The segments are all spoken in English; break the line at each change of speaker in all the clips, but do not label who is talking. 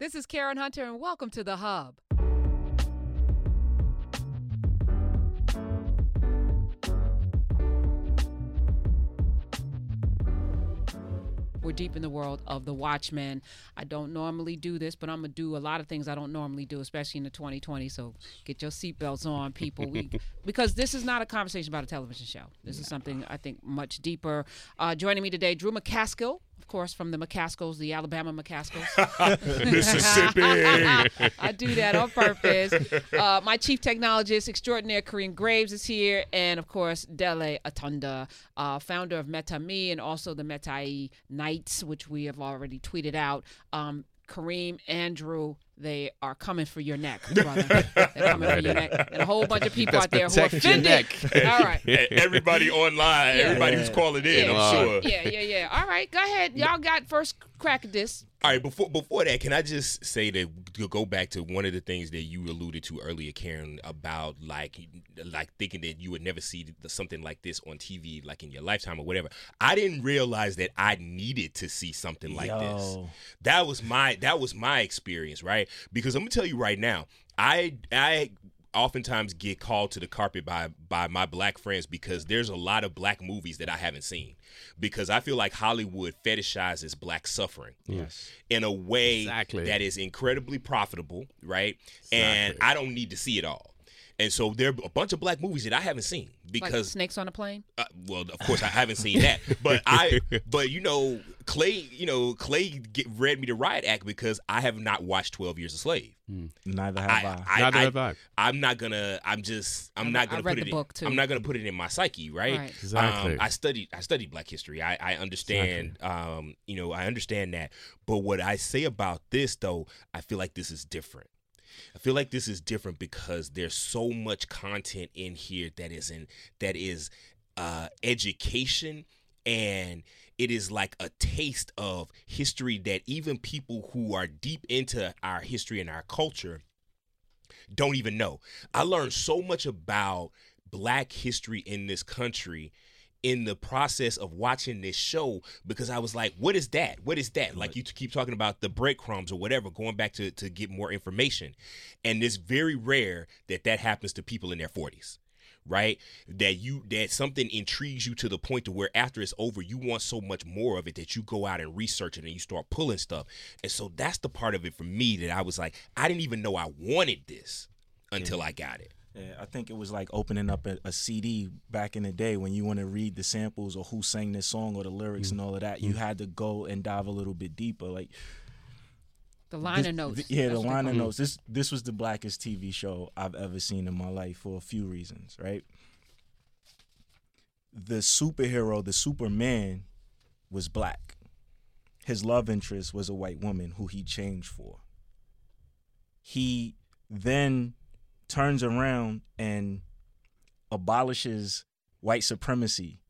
This is Karen Hunter, and welcome to The Hub. We're deep in the world of The Watchmen. I don't normally do this, but I'm gonna do a lot of things I don't normally do, especially in the 2020. So get your seatbelts on, people. We because this is not a conversation about a television show. This is something I think much deeper. Uh, joining me today, Drew McCaskill, course, from the McCaskills, the Alabama McCaskills.
Mississippi.
I do that on purpose. Uh, my chief technologist extraordinaire, Kareem Graves, is here. And of course, Dele Atanda, uh, founder of MetaMe and also the Metai Nights, which we have already tweeted out. Um, Kareem, Andrew, they are coming for your neck, brother. They're coming for your neck. And a whole bunch of people out there who are
protect your
offended.
neck.
All right.
Everybody online, everybody who's calling in,
Yeah.
I'm sure.
Yeah, yeah, yeah. All right, go ahead. Y'all got first crack at this.
All right, before before that, can I just say that to go back to one of the things that you alluded to earlier, Karen, about like like thinking that you would never see the, something like this on TV, like in your lifetime or whatever. I didn't realize that I needed to see something like this. That was my that was my experience, right? Because I'm gonna tell you right now, I I oftentimes get called to the carpet by by my black friends because there's a lot of black movies that I haven't seen because I feel like Hollywood fetishizes black suffering
Yes.
in a way
Exactly.
that is incredibly profitable, right? And I don't need to see it all. And so there are a bunch of black movies that I haven't seen
Like
because
snakes on a plane.
uh, well, of course, I haven't seen that, but I, but you know, Clay, you know, Clay get, read me the Riot Act because I have not watched Twelve Years a Slave.
Neither have
I,
I.
I,
Neither
I,
have I.
I'm not gonna. I'm just. I'm
I-
not gonna
read
put
the
it.
book,
in,
too.
I'm not gonna put it in my psyche, right?
Right.
Exactly.
Um, I studied. I studied Black history. I, I understand. Um, you know, I understand that. But what I say about this, though, I feel like this is different. I feel like this is different because there's so much content in here that is in that is uh, education and it is like a taste of history that even people who are deep into our history and our culture don't even know. I learned so much about black history in this country in the process of watching this show because I was like, what is that? What is that? Like you keep talking about the breadcrumbs or whatever, going back to, to get more information. And it's very rare that that happens to people in their 40s. Right, that you that something intrigues you to the point to where after it's over, you want so much more of it that you go out and research it and you start pulling stuff. And so that's the part of it for me that I was like, I didn't even know I wanted this until mm-hmm. I got it.
Yeah, I think it was like opening up a, a CD back in the day when you want to read the samples or who sang this song or the lyrics and mm. all of that. You mm. had to go and dive a little bit deeper. Like
The liner
this-
notes.
th- yeah,
That's
the liner
call
notes. This this was the blackest TV show I've ever seen in my life for a few reasons. Right. The superhero, the Superman, was black. His love interest was a white woman who he changed for. He then turns around and abolishes white supremacy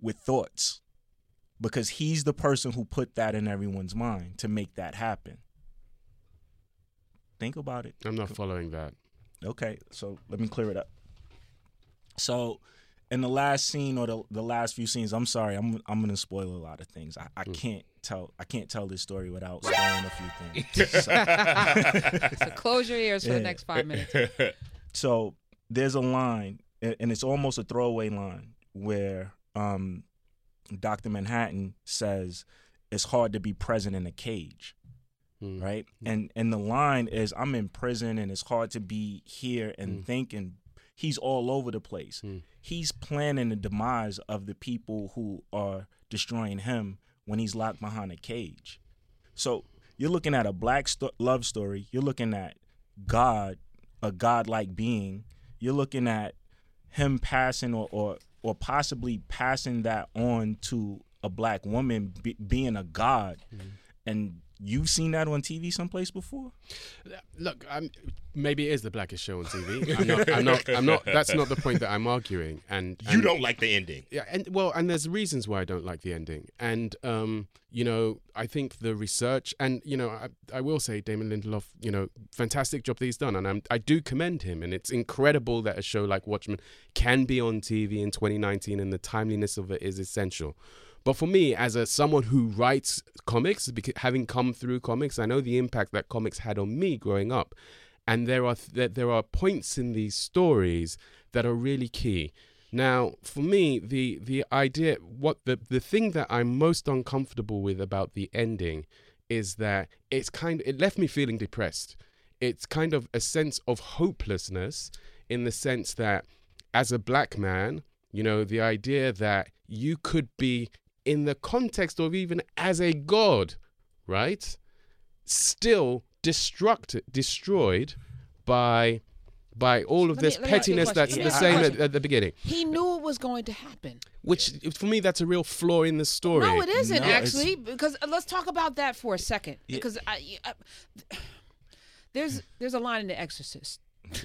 with thoughts because he's the person who put that in everyone's mind to make that happen. Think about it.
I'm not following that.
Okay, so let me clear it up. So, in the last scene or the, the last few scenes, I'm sorry, I'm I'm gonna spoil a lot of things. I, I can't tell I can't tell this story without spoiling a few things. So-
So close your ears for the next five minutes.
so there's a line, and it's almost a throwaway line where um, Dr. Manhattan says, "It's hard to be present in a cage."
Mm.
right? And and the line is I'm in prison and it's hard to be here and think and he's all over the place.
Mm.
He's planning the demise of the people who are destroying him when he's locked behind a cage. So you're looking at a black sto- love story. You're looking at God, a godlike being. You're looking at him passing or or, or possibly passing that on to a black woman be, being a god. And you've seen that on TV someplace before?
Look, I'm, maybe it is the blackest show on TV. I'm not. I'm not. I'm not. That's not the point that I'm arguing. And,
You don't like the ending.
Yeah, and well, and there's reasons why I don't like the ending, and um, you know, I think the research, and you know, I, I will say Damon Lindelof, you know, fantastic job that he's done, and I'm, I do commend him, and it's incredible that a show like Watchmen can be on TV in 2019, and the timeliness of it is essential. But for me, as a someone who writes comics, having come through comics, I know the impact that comics had on me growing up, and there are th- there are points in these stories that are really key. Now, for me, the the idea, what the the thing that I'm most uncomfortable with about the ending, is that it's kind. It left me feeling depressed. It's kind of a sense of hopelessness, in the sense that, as a black man, you know, the idea that you could be in the context of even as a god, right? Still destruct destroyed by by all of
Let me-
this
me ask you a
pettiness that's
question.
the
Let me ask you a
same at, at the beginning.
He knew it was going to happen.
Which for me that's a real flaw in the story.
No, it isn't
No, it's-
actually because uh, let's talk about that for a second
Yeah.
because I, I, there's there's a line in The Exorcist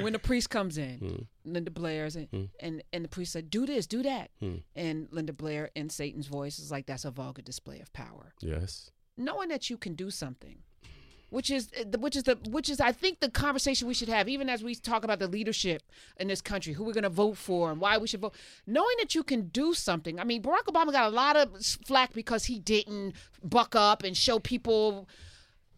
when the priest comes in, hmm. Linda Blair's in, hmm. and and the priest said, "Do this, do that," hmm. and Linda Blair in Satan's voice is like, "That's a vulgar display of power."
Yes.
knowing that you can do something which is uh, which is the which is I think the conversation we should have even as we talk about the leadership in this country who we're going to vote for and why we should vote knowing that you can do something. I mean Barack Obama got a lot of flack because he didn't buck up and show people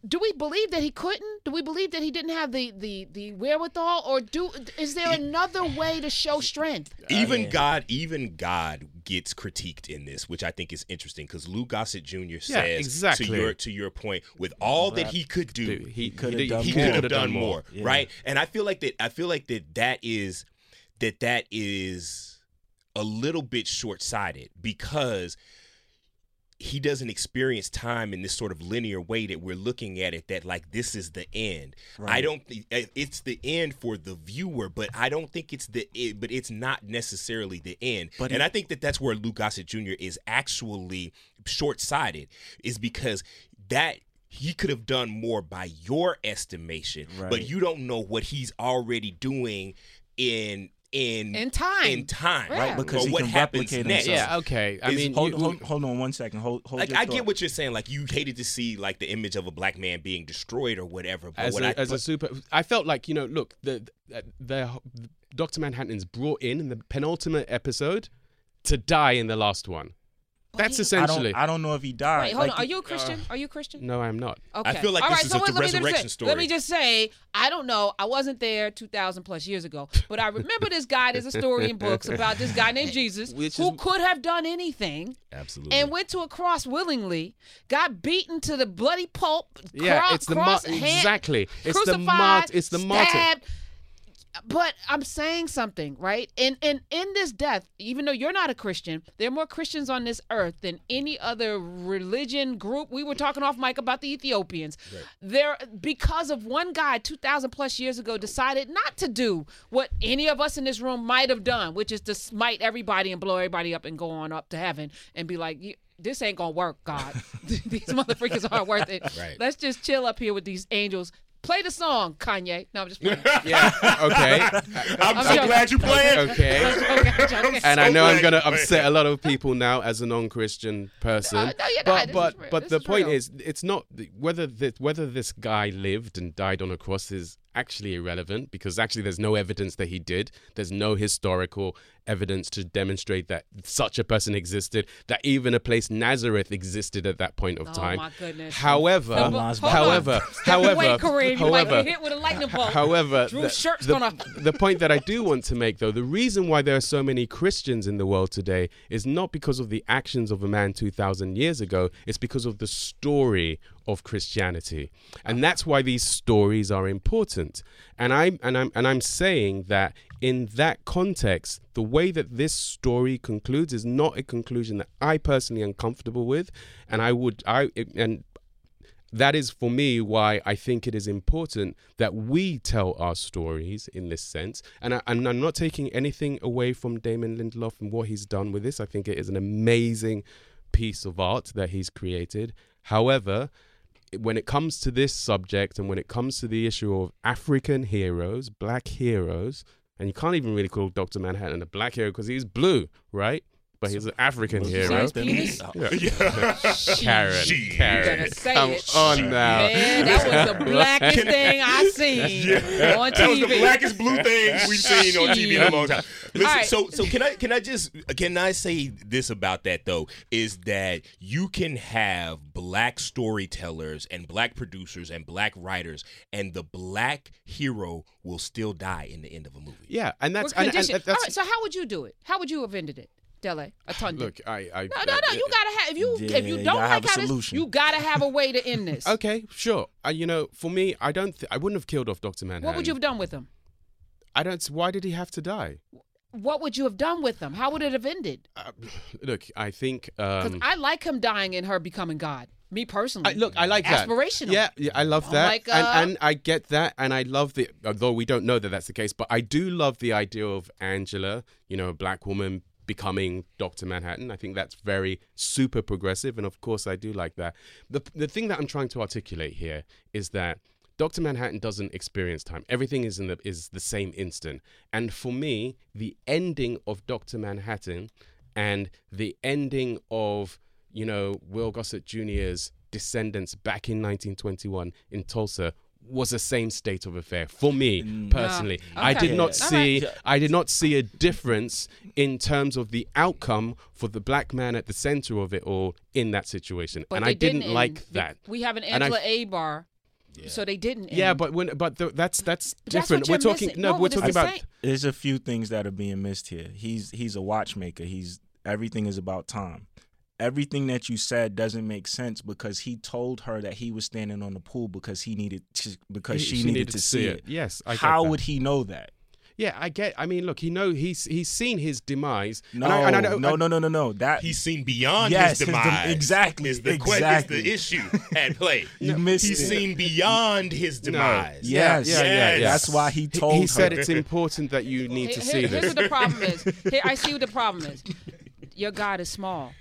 do we believe that he couldn't do we believe that he didn't have the the the wherewithal or do is there another way to show strength uh,
even
yeah.
God, even God gets critiqued in this, which I think is interesting because Lou Gossett Jr. says
exactly.
to your to your point, with all that he could do,
Dude, he
coulda done
he
more.
could have
coulda
more,
Yeah.
right? And I feel like that. I feel like that that is that that is a little bit short sighted because he doesn't experience time in this sort of linear way that we're looking at it that like this is the end. I don't think eh, it's the end for the viewer but i don't think it's the it, but it's not necessarily the end.
But
and
he-
i think that that's where lou gossett jr is actually short-sighted is because that he could have done more by your estimation but you don't know what he's already doing in in
In time.
in time
Right,
because he
what
can
happens
replicate
next
himself.
Yeah, okay. I
Is-
mean,
hold,
you-
hold, hold on one second. Hold, hold
like I
thought.
get what you're saying. Like you hated to see like the image of a black man being destroyed or whatever. But
as
what
a,
I
as a super i felt like you know look the, the, the dr manhattan's brought in in the penultimate episode to die in the last one that's
he-
I
essentially
don't, I don't know if he died.
wait hold
Like,
on are you a Christian uh, are you a Christian
no i'm not
Okay.
I feel like
All
this
right,
is
so
just
let
a
me just
resurrection
say- Let me just say, I don't know. I wasn't there 2,000 plus years ago, but I remember this guy. There's a story in books about this guy named Jesus
Which
who
is-
could have done anything
absolutely
and went to a cross willingly, got beaten to the bloody pulp.
Yeah,
cro-
it's the mar-
cross, hand-
exactly. It's the
crucified,
it's the martyr.
But I'm saying something, right? And and in this death, even though you're not a Christian, there are more Christians on this earth than any other religion group. We were talking off mic about the Ethiopians. There because of one guy 2000 plus years ago decided not to do what any of us in this room might have done, which is to smite everybody and blow everybody up and go on up to heaven and be like, "You- this ain't gonna work, God. these motherfuckers aren't worth it.
Right.
Let's just chill up here with these angels. Play the song, Kanye. No, I'm just playing.
yeah okay
I'm,
I'm
so
joking.
glad you playing.
okay
Okay, I'm joking.
and I know I'm gonna upset a lot of people now as a non-Christian person.
Uh, no, you're
but
not.
But but
This
the
is
point
real.
is, it's not whether this, whether this guy lived and died on a cross is actually irrelevant because actually there's no evidence that he did. There's no historical evidence to demonstrate that such a person existed. That even a place Nazareth existed at that point of
Oh,
time.
my goodness.
However,
No, but-
Hold
hold
however, however,
away, Kareem.
However,
get hit with a lightning bolt.
However, the, the-
gonna-
the point that I do want to make, though, the reason why there are so many Christians in the world today is not because of the actions of a man 2,000 years ago, it's because of the story of Christianity. And that's why these stories are important. And I'm, and I'm, and I'm saying that in that context, the way that this story concludes is not a conclusion that I personally am comfortable with. And I would, I, and that is for me why I think it is important that we tell our stories in this sense. And, I, I'm not taking anything away from Damon Lindelof and what he's done with this. I think it is an amazing piece of art that he's created. However, when it comes to this subject and when it comes to the issue of African heroes, black heroes, and you can't even really call Dr. Manhattan a black hero because he's blue, right? But he's an African
Was
hero.
his penis? Oh.
Karen,
She-
You
Karen,
better say
come
it.
on now.
Man, that was the blackest thing I seen on TV.
That was the blackest blue thing we've seen on TV in a long time. Listen,
All right.
so so can I can I just can I say this about that though is that you can have black storytellers and black producers and black writers and the black hero will still die in the end of a movie.
Yeah, and that's and, and
condition-
that's
All right, so how would you do it? How would you have ended it, Dele? A ton.
look. I, I
No, no, no. You gotta have if you
Yeah,
if you don't like
have a
how this,
solution.
you gotta have a way to end this.
Okay, sure. Uh, you know, for me, I don't. Th- I wouldn't have killed off Doctor Manhattan.
What would you have done with him?
I don't. Why did he have to die?
What would you have done with him? How would it have ended?
Uh, look, I think.
Because
Um,
I like him dying and her becoming God. Me personally.
I, look, I like that.
Aspirational.
Yeah, yeah, I love that,
like, uh,
and and I get that, and I love the. Although we don't know that that's the case, but I do love the idea of Angela, you know, a black woman becoming Doctor Manhattan. I think that's very super progressive, and of course, I do like that. the The thing that I'm trying to articulate here is that. Doctor Manhattan doesn't experience time. Everything is in the is the same instant. And for me, the ending of Doctor Manhattan and the ending of you know, Will Gossett Jr.'s descendants back in 1921 in Tulsa was the same state of affair for me mm. personally. I
Okay.
did not see
right.
I did not see a difference in terms of the outcome for the black man at the center of it all in that situation.
But
and I didn't
end.
like
Be-
that.
We have an
And I-
Angela Abar, so they didn't.
Yeah, but when but th- that's that's
But that's
different.
what
we're
you're
talking
missing.
no,
No,
we're talking about
same.
There's a few things that are being missed here. He's he's a watchmaker. He's everything is about time. Everything that you said doesn't make sense because he told her that he was standing on the pool because he needed to, because she, needed, to see it.
Yes, I
How
that.
would he know that?
Yeah, I get. I mean, look, he know he's he's seen his demise.
No,
and I, and I don't-
no,
I-
no, no, no, no. That
He's seen beyond
Yes,
his
his dem-
demise.
exactly,
Is the, que-
exactly.
is the issue at play.
You missed
He's
it.
seen beyond his
No.
demise.
yes,
Yeah, yeah, yeah.
That's why he
He-
told
he,
her.
said it's important that you need to
Here-
see
here-
this.
Here's what the problem is. Here, I see what the problem is. Your God is small,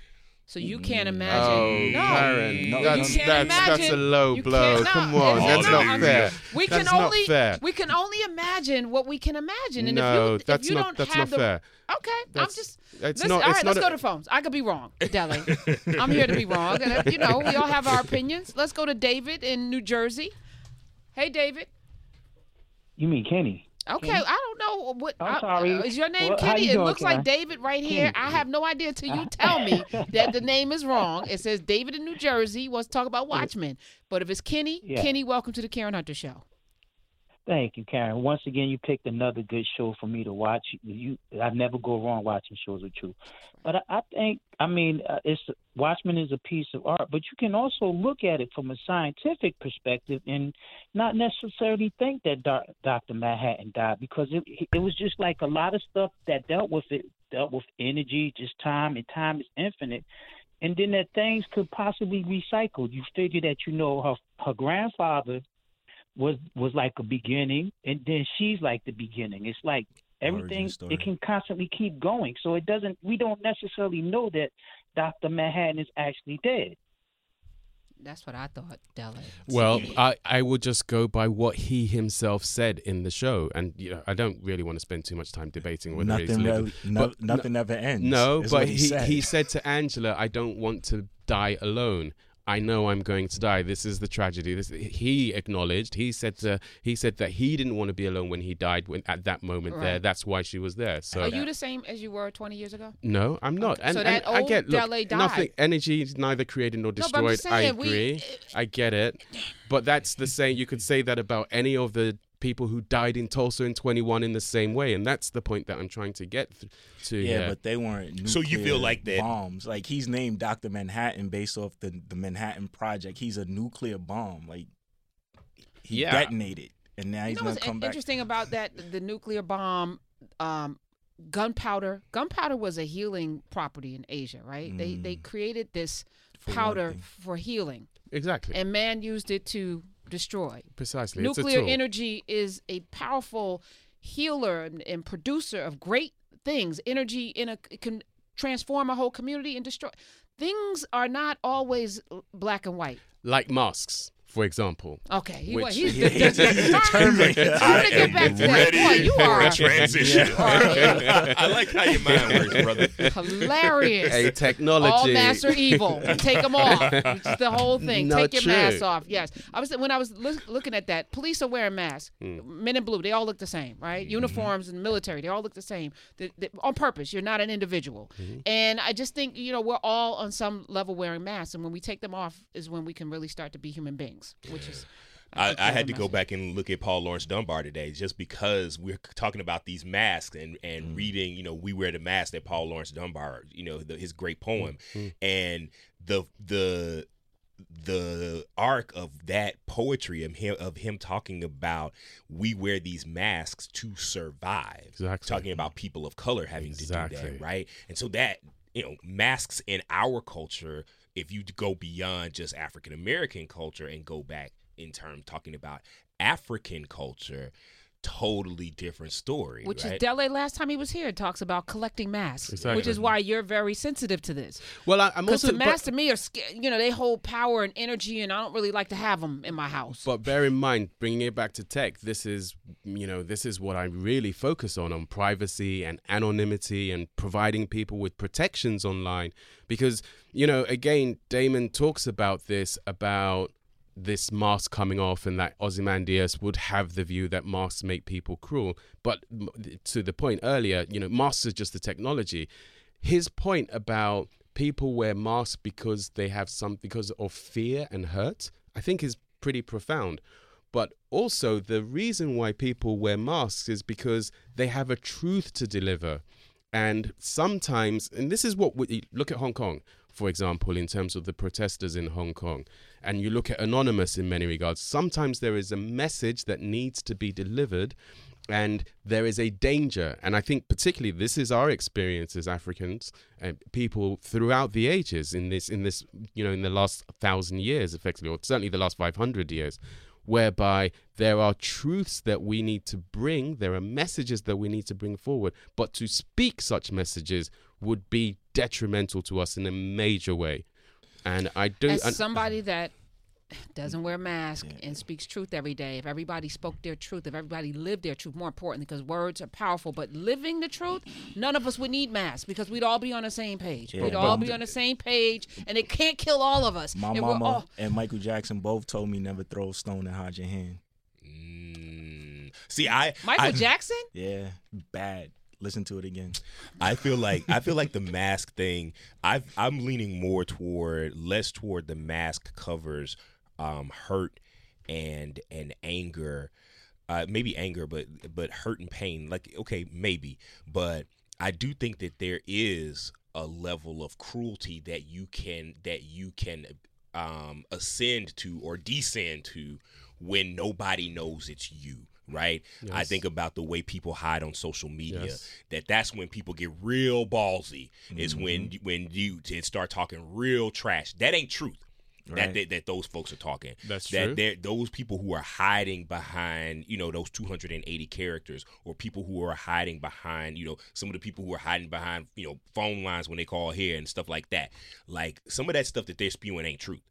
so you can't mm. imagine.
Oh,
no,
Karen,
No,
you
that's
can't
that's
imagine.
that's a low blow.
can't-
Come on,
it's
that's
not.
not fair.
We can
that's
only
not fair.
we can only imagine what we can imagine, and
no,
if you
that's
if you
not
don't
that's
have
not
the
fair.
okay, I'm just.
It's
Listen,
not.
all
it's
right,
not
let's
a-
go to phones. I could be wrong, Dele. I'm here to be wrong, and you know we all have our opinions. Let's go to David in New Jersey. Hey, David.
You mean Kenny?
Okay, I don't know what
I'm sorry.
uh, is your name
Well,
Kenny.
you
It looks like? David right here. I have no idea till you tell me that the name is wrong. It says David in New Jersey wants to talk about Watchmen, but if it's Kenny,
Yeah.
Kenny, welcome to the Karen Hunter Show.
Thank you, Karen. Once again, you picked another good show for me to watch. You, I never go wrong watching shows with you. But I, I think, I mean, uh, it's Watchmen is a piece of art, but you can also look at it from a scientific perspective and not necessarily think that Doc, Dr. Manhattan died because it it was just like a lot of stuff that dealt with it dealt with energy, just time, and time is infinite. And then that things could possibly recycle. You figure that you know her her grandfather was was like a beginning and then she's like the beginning it's like everything it can constantly keep going so it doesn't we don't necessarily know that dr manhattan is actually dead
That's what I thought, Dele.
Well, I, I would just go by what he himself said in the show, and you know I don't really want to spend too much time debating whether he's
nothing,
living.
really, no,
But-
nothing ever ends.
No, but
what
he,
said.
he said to Angela, "I don't want to die alone. I know I'm going to die. This is the tragedy." This he acknowledged. He said to, he said that he didn't want to be alone when he died. When at that moment there, that's why she was there. So
Are you the same as you were 20 years ago?
no, I'm not. And,
So
and
that
I
old
get look,
died.
nothing. Energy is neither created nor
No, but I'm
destroyed. I
saying, we-
agree. Uh, I get it. But that's the same. You could say that about any of the people who died in Tulsa in 21 in the same way, and that's the point that I'm trying to get th- to.
Yeah,
here.
but they weren't.
So you feel like that-
bombs? Like he's named Doctor Manhattan based off the the Manhattan Project. He's a nuclear bomb. Like he
Yeah.
detonated, and now
You
he's
know
gonna come back.
interesting about that? The nuclear bomb, um, gunpowder. Gunpowder was a healing property in Asia, right? They they created this
Mm. For
powder for healing,
exactly,
and man used it to destroy.
precisely.
Nuclear energy is a powerful healer and, and producer of great things. Energy in a can transform a whole community and destroy. Things are not always black and white.
like masks. For example.
Okay, he,
Which-
was he's
Yeah,
de-
he's
de- determined.
determined.
I'm gonna get back to that.
ready
Boy, you
for
are
a transition. I like how your mind works, brother.
hilarious.
A technology.
All masks are evil. Take them off. Which is the whole thing.
Not
Take your
true.
mask off. Yes. I was when I was loo- looking at that. Police are wearing masks.
Hmm.
Men in blue. They all look the same, right?
Mm-hmm.
Uniforms and military. They all look the same. They- they- on purpose. You're not an individual.
Mm-hmm.
And I just think you know we're all on some level wearing masks, and when we take them off is when we can really start to be human beings, which is.
I, I had
the
to go back and look at Paul Lawrence Dunbar today, just because we're talking about these masks and and
Mm.
reading. You know, we wear the mask that Paul Lawrence Dunbar. You know, the, his great poem,
Mm.
and the the the arc of that poetry of him of him talking about we wear these masks to survive
Exactly.
talking about people of color having to do that right and so that you know masks in our culture if you go beyond just african american culture and go back in terms talking about african culture totally different story
Which
right?
is Dele last time he was here talks about collecting masks, which is why you're very sensitive to this.
Well, I, I'm
Because
also.
the
but-
masks to me are, you know, they hold power and energy, and I don't really like to have them in my house.
But bear in mind, bringing it back to tech, this is, you know, this is what I really focus on on privacy and anonymity and providing people with protections online. Because, you know, again, Damon talks about this about this mask coming off and that Ozymandias would have the view that masks make people cruel. But to the point earlier, you know, masks is just the technology. His point about people wear masks because they have some because of fear and hurt, I think is pretty profound. But also the reason why people wear masks is because they have a truth to deliver. And sometimes, and this is what we look at Hong Kong, for example, in terms of the protesters in Hong Kong, and you look at Anonymous in many regards, sometimes there is a message that needs to be delivered and there is a danger. And i think particularly this is our experience as africans and people throughout the ages in this in this you know in the last thousand years effectively or certainly the last 500 years whereby there are truths that we need to bring there are messages that we need to bring forward. But to speak such messages would be detrimental to us in a major way and i do
As
and-
somebody that doesn't wear a mask and speaks truth every day, if everybody spoke their truth, if everybody lived their truth, more importantly, because words are powerful, but living the truth, none of us would need masks because we'd all be on the same page.
Yeah,
we'd
but-
all be on the same page, and it can't kill all of us.
My
And
mama
all-
and Michael Jackson both told me never throw a stone and hide your hand.
Mm. see i
Michael
I,
Jackson?
Yeah, bad. Listen to it again.
I feel like I feel like the mask thing. I've, I'm leaning more toward less toward the mask covers um, hurt and and anger, uh, maybe anger, but but hurt and pain. Like okay, maybe, but I do think that there is a level of cruelty that you can that you can um, ascend to or descend to when nobody knows it's you right i think about the way people hide on social media
Yes.
that that's when people get real ballsy is when
Mm-hmm.
when you start talking real trash that ain't truth that,
Right.
that that those folks are talking
That's
that
true.
those people who are hiding behind you know those 280 characters or people who are hiding behind you know some of the people who are hiding behind you know phone lines when they call here and stuff like that like some of that stuff that they're spewing ain't truth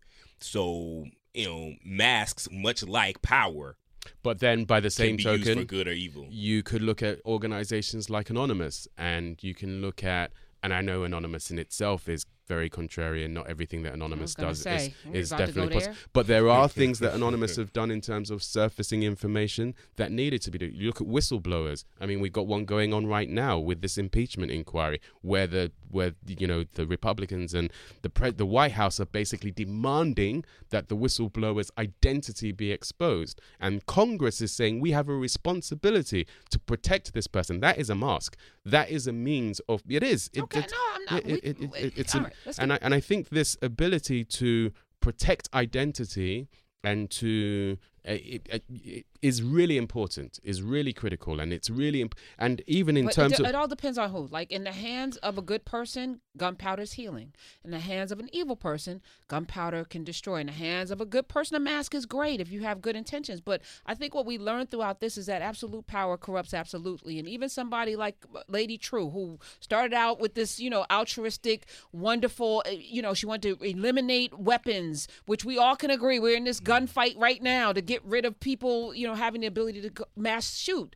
so you know masks much like power
but then by the same
be used for
token
good or evil.
you could look at organizations like Anonymous, and you can look at, and I know Anonymous in itself is very contrarian. Not everything that Anonymous does
say,
is, is
about to go
definitely possible. But there are things that Anonymous have done in terms of surfacing information that needed to be done. You look at whistleblowers. I mean, we've got one going on right now with this impeachment inquiry, where the where you know the Republicans and the pre- the White House are basically demanding that the whistleblower's identity be exposed, and Congress is saying we have a responsibility to protect this person. That is a mask. That is a means of. It is. It,
Okay,
it-
no, I'm not.
it- it-
we-
it- it- it's an-
right, let's
and I, and I think this ability to protect identity and to uh, it, it is really important, is really critical, and it's really imp- and even in
But
terms
it,
of
it all depends on who. Like in the hands of a good person, gunpowder is healing. In the hands of an evil person, gunpowder can destroy. In the hands of a good person, a mask is great if you have good intentions. But I think what we learned throughout this is that absolute power corrupts absolutely. And even somebody like Lady Trieu, who started out with this, you know, altruistic, wonderful, uh, you know, she wanted to eliminate weapons, which we all can agree. We're in this gunfight right now to get rid of people, you know, having the ability to mass shoot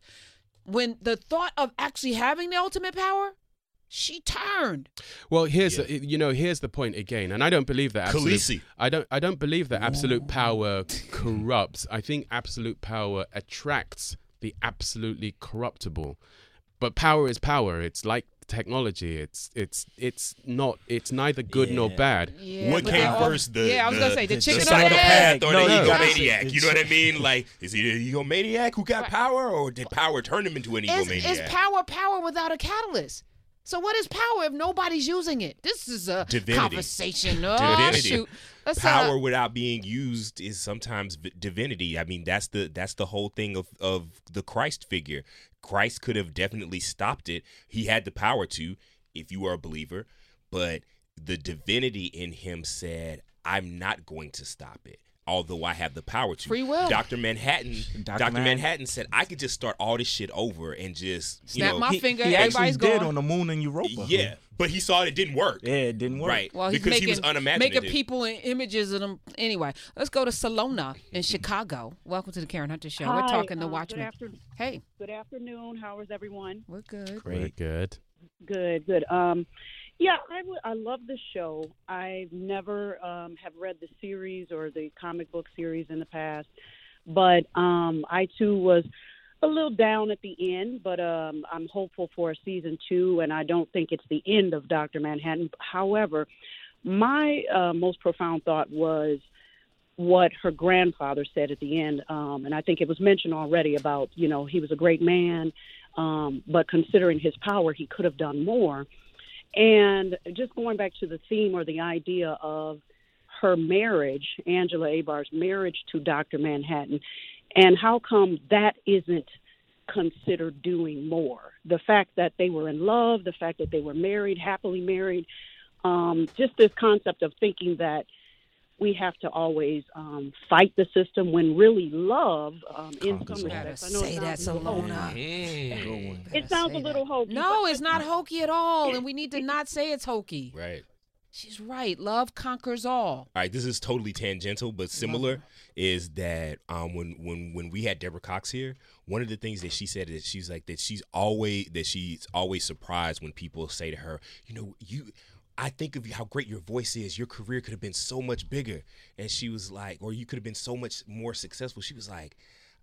when the thought of actually having the ultimate power, she turned.
Well, here's
Yeah.
the, you know here's the point again, and I don't believe that absolute.
Khaleesi.
I don't I don't believe that absolute power corrupts. I think absolute power attracts the absolutely corruptible. But power is power. It's like technology. It's it's it's not. It's neither good nor bad.
Yeah,
what came
they're
first? The
yeah, I was
the,
gonna say the
the
chicken or the
of the
egg.
or
No,
the
you got
egomaniac. You know what I mean? Like, is he an egomaniac who got
Right.
power, or did power turn him into an
Is,
egomaniac?
is power power without a catalyst? So what is power if nobody's using it? This is a
Divinity.
conversation. Oh
Divinity.
shoot! Let's, uh,
power without being used is sometimes v- divinity. I mean, that's the that's the whole thing of of the Christ figure. Christ could have definitely stopped it. He had the power to, if you are a believer, but the divinity in him said, "I'm not going to stop it." Although I have the power to.
Free will.
Dr. Manhattan.
Dr.
Dr.
Man-
Manhattan said, "I could just start all this shit over and just you
Snap
know."
my
he,
finger.
he actually
everybody's
did
gone.
on the moon in Europa.
yeah, but he saw it didn't work.
Yeah, it didn't work.
Right.
Well, he's
because
making,
he was unimaginative.
making people in images of them. Anyway, let's go to Salona in Chicago. Welcome to the Karen Hunter Show. We're
Hi,
talking
uh,
the
Good,
Watchmen.
after-
Hey,
good afternoon. How is everyone?
we're good.
Very
Great.
good.
Good, good. Um, yeah, I love the show. I've never um, have read the series or the comic book series in the past, but um, I too was a little down at the end. But um, I'm hopeful for a season two, and I don't think it's the end of Doctor Manhattan. However, my uh, most profound thought was what her grandfather said at the end, um, and I think it was mentioned already about you know he was a great man, um, but considering his power, he could have done more. And just going back to the theme or the idea of her marriage, Angela Abar's marriage to Dr. Manhattan, and how come that isn't considered doing more? The fact that they were in love, the fact that they were married, happily married, um, just this concept of thinking that we have to always um, fight the system when really love, um, in
Conquers
some
all.
respects, I
Gotta
know
say that,
sounds a
Salona.
hokey.
Good one.
Gotta
It sounds a
say
little
that.
hokey.
No, it's not hokey at all, and we need to not say it's hokey.
Right.
She's right. Love conquers all.
All right, this is totally tangential, but similar is that um, when when when we had Deborah Cox here, one of the things that she said is she's like that she's always that she's always surprised when people say to her, you know, you. I think of how great your voice is. Your career could have been so much bigger, and she was like, or you could have been so much more successful. She was like,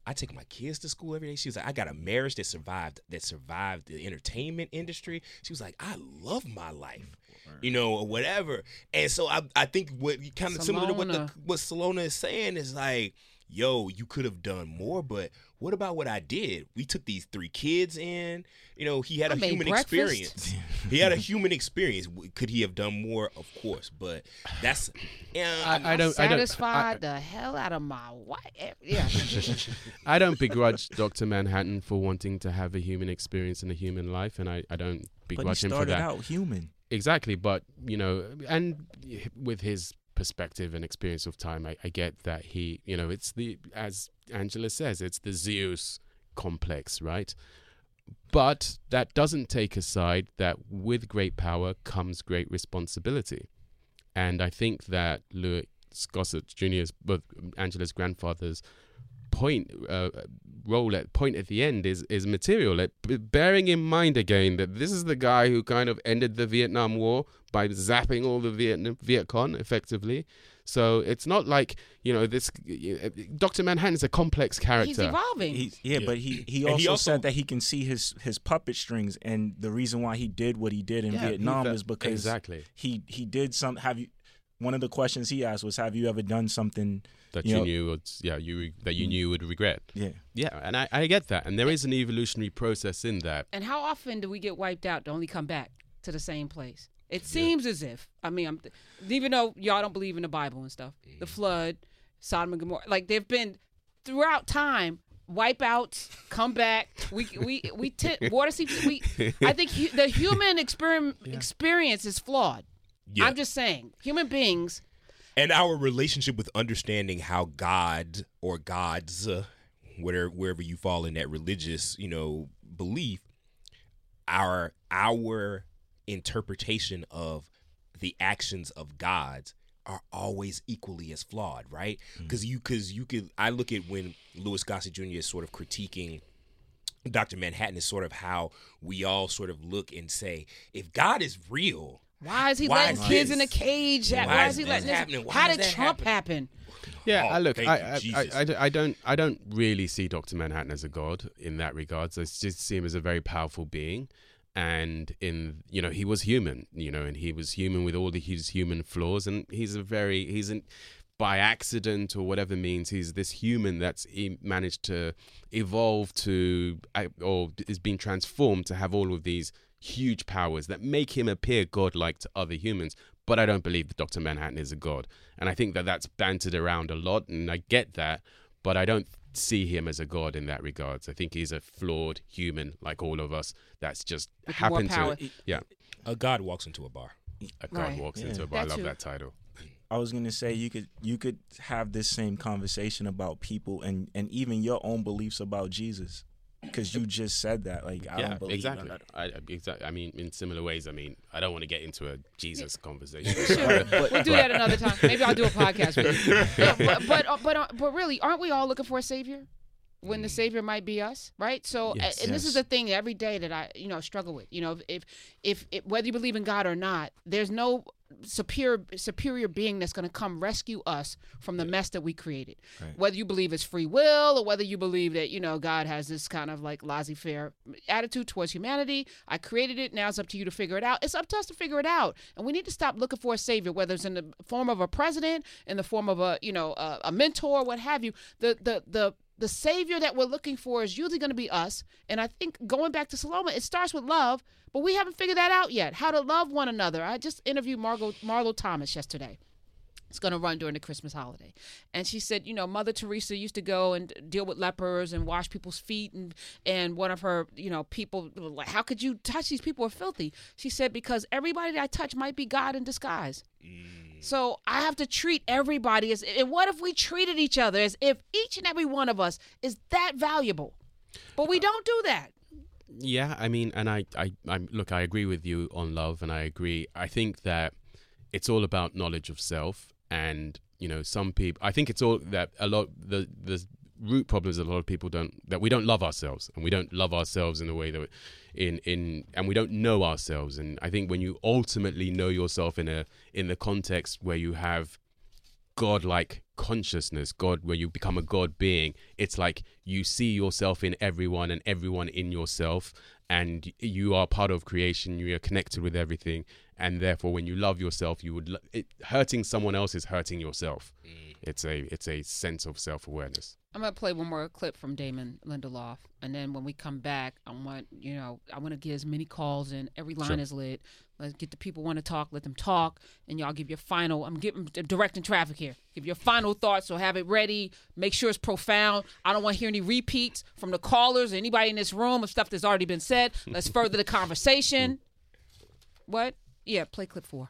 I take my kids to school every day. She was like, I got a marriage that survived that survived the entertainment industry. She was like, I love my life, you know, or whatever. And so I, I think what kind of similar to what the, what Salona is saying is like, yo, you could have done more, but what about what I did? We took these three kids in. You know, he had
I
a human
breakfast.
experience. he had a human experience. Could he have done more? Of course, but that's. Yeah,
I, I don't. I don't.
Satisfied the hell out of my wife. Yeah.
I don't begrudge Dr. Manhattan for wanting to have a human experience in a human life, and I, I don't
But he
begrudge him for that.
started
that.
out human.
Exactly, but you know, and with his perspective and experience of time, I, I get that he, you know, it's the as Angela says, it's the Zeus complex, right? But that doesn't take aside that with great power comes great responsibility, and I think that Louis Gossett Jr.'s, Angela's grandfather's point uh, role at point at the end is is material. Like, b- bearing in mind again that this is the guy who kind of ended the Vietnam War by zapping all the Vietnam Viet Cong effectively. So it's not like you know this. Uh, Doctor Manhattan is a complex character.
He's evolving.
He, yeah,
Yeah.
but he, he also,
he also-
said that he can see his his puppet strings, and the reason why he did what he did in
Yeah,
Vietnam
he-
is because
exactly
he he did some. Have you? One of the questions he asked was, "Have you ever done something?"
That
you
you
know-
knew, would, yeah, you re- that you knew would regret.
Yeah,
Yeah, and I, I get that, and there is an evolutionary process in that.
And how often do we get wiped out to only come back to the same place? It seems as if I mean, I'm, even though y'all don't believe in the Bible and stuff, the
Mm-hmm.
flood, Sodom and Gomorrah, like they've been throughout time, wipeouts, come back. We we we t- water seeps. We I think hu- the human exper- experience is flawed.
Yeah.
I'm just saying, human beings.
And our relationship with understanding how God or gods, uh, whatever wherever you fall in that religious, you know, belief, our our interpretation of the actions of gods are always equally as flawed, right? Because you because you could I look at when Louis Gossett Jr. is sort of critiquing Dr. Manhattan is sort of how we all sort of look and say, if God is real,
Why is he
Why
letting
is
kids
this?
in a cage?
Why
Why,
is
is he
this
letting this?
happening? Why
How did Trump
happen?
happen?
Yeah,
Oh,
I look, I, I, I, I, I don't, I don't really see Doctor Manhattan as a god in that regards. I just see him as a very powerful being, and in you know he was human, you know, and he was human with all the, his human flaws, and he's a very he's an by accident or whatever means he's this human that's he managed to evolve to or is being transformed to have all of these huge powers that make him appear godlike to other humans but i don't believe that dr manhattan is a god and i think that that's bantered around a lot and i get that but i don't see him as a god in that regards i think he's a flawed human like all of us that's just
With
happened
power.
to yeah
a God walks into a bar.
a god
Right.
walks
Yeah.
into a bar i love
too.
that title
I was gonna say you could you could have this same conversation about people and and even your own beliefs about Jesus, because you just said that. Like I
yeah,
don't believe
exactly.
that.
I, exactly. I mean, in similar ways. I mean, I don't want to get into a Jesus conversation.
Sure,
But-
we'll do that another time. Maybe I'll do a podcast with you. Yeah, but but uh, but, uh, but really, aren't we all looking for a savior? When the savior might be us, right? So,
Mm. Yes.
and this is
Yes.
the thing every day that I, you know, struggle with. You know, if if, if whether you believe in God or not, there's no superior superior being that's going to come rescue us from the mess that we created.
Right.
Whether you believe it's free will or whether you believe that you know God has this kind of like laissez-faire attitude towards humanity, I created it. Now it's up to you to figure it out. It's up to us to figure it out, and we need to stop looking for a savior, whether it's in the form of a president, in the form of a you know a, a mentor, what have you. The the the the savior that we're looking for is usually going to be us. And I think going back to Saloma, it starts with love, but we haven't figured that out yet. How to love one another. I just interviewed Margot Marlo Thomas yesterday. It's going to run during the Christmas holiday. And she said, you know, Mother Teresa used to go and deal with lepers and wash people's feet. And, and one of her, you know, people, like, how could you touch these people are filthy? She said, because everybody that I touch might be God in disguise. Mm. So I have to treat everybody as. And what if we treated each other as if each and every one of us is that valuable? But we uh, don't do that.
Yeah, I mean, and I, I, I look, I agree with you on love, and I agree. I think that it's all about knowledge of self, and you know, some people. I think it's all that a lot the the root problem is a lot of people don't that we don't love ourselves, and we don't love ourselves in the way that in in and we don't know ourselves. And I think when you ultimately know yourself in a in the context where you have godlike consciousness, God, where you become a God being, it's like you see yourself in everyone and everyone in yourself, and you are part of creation. You are connected with everything, and therefore, when you love yourself, you would lo- it, hurting someone else is hurting yourself. Mm. It's a it's a sense of self awareness.
I'm gonna play one more clip from Damon Lindelof, and then when we come back, I want you know I want to get as many calls in. Every line
Sure.
is lit. Let's get the people want to talk. Let them talk, and y'all give your final. I'm getting directing traffic here. Give your final thoughts. So have it ready. Make sure it's profound. I don't want to hear any repeats from the callers or anybody in this room of stuff that's already been said. Let's further the conversation. Mm. What? Yeah, play clip four.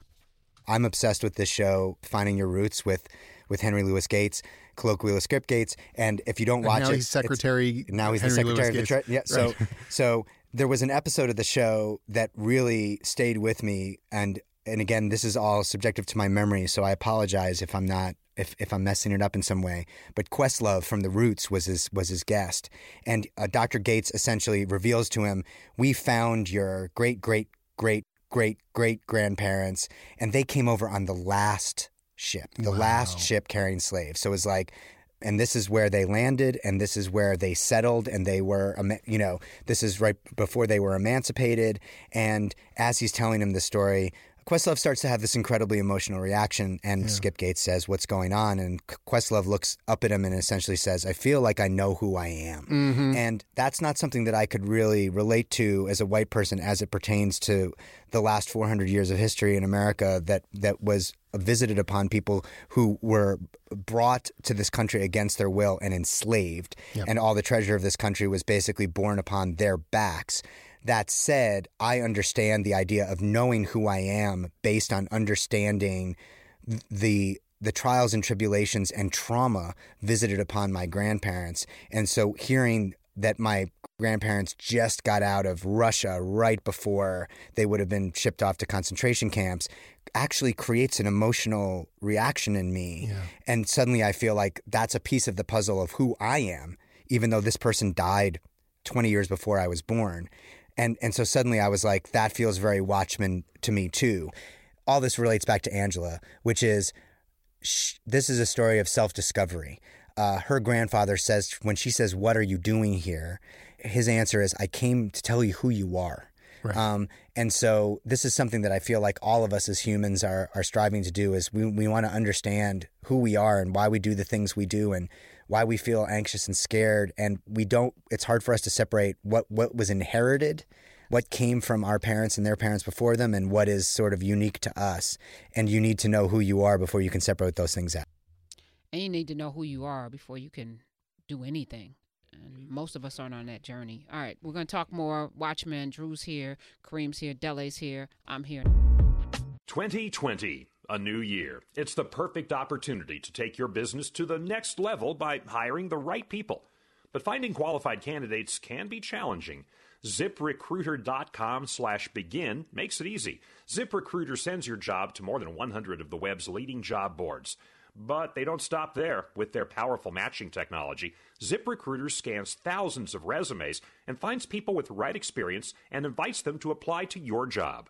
I'm obsessed with this show, Finding Your Roots, with with Henry Louis Gates, colloquial Skip Gates. And if you don't
And
watch
now
it,
he's
it's-
secretary.
now he's
Henry
the
Louis
secretary of the
Gates.
tre- yeah. So
Right.
so there was an episode of the show that really stayed with me, and and again, this is all subjective to my memory, so I apologize if I'm not if, if I'm messing it up in some way. But Questlove from The Roots was his was his guest, and uh, Dr. Gates essentially reveals to him, "We found your great great great great great grandparents, and they came over on the last ship, the last ship carrying slaves." So it was like and this is where they landed and this is where they settled and they were you know this is right before they were emancipated and as he's telling him the story Questlove starts to have this incredibly emotional reaction and Skip Gates says what's going on? And Questlove looks up at him and essentially says I feel like I know who I am.
Mm-hmm.
and that's not something that I could really relate to as a white person as it pertains to the last 400 years of history in America that that was visited upon people who were brought to this country against their will and enslaved, and all the treasure of this country was basically borne upon their backs. That said, I understand the idea of knowing who I am based on understanding the the trials and tribulations and trauma visited upon my grandparents. And so hearing that my grandparents just got out of Russia right before they would have been shipped off to concentration camps actually creates an emotional reaction in me. And suddenly I feel like that's a piece of the puzzle of who I am, even though this person died 20 years before I was born. And and so suddenly I was like, that feels very Watchmen to me too. All this relates back to Angela, which is sh- this is a story of self discovery. Uh, her grandfather says, when she says, What are you doing here? His answer is, I came to tell you who you are. Um, and so this is something that I feel like all of us as humans are, are striving to do is we, we want to understand who we are and why we do the things we do and why we feel anxious and scared. And we don't, it's hard for us to separate what, what was inherited what came from our parents and their parents before them and what is sort of unique to us. And you need to know who you are before you can separate those things out.
And you need to know who you are before you can do anything. And most of us aren't on that journey. All right, we're going to talk more. Watchmen, Drew's here, Kareem's here, Dele's here. I'm here.
2020, a new year. It's the perfect opportunity to take your business to the next level by hiring the right people. But finding qualified candidates can be challenging. ZipRecruiter.com slash begin makes it easy. ZipRecruiter sends your job to more than 100 of the web's leading job boards. But they don't stop there. With their powerful matching technology, ZipRecruiter scans thousands of resumes and finds people with the right experience and invites them to apply to your job.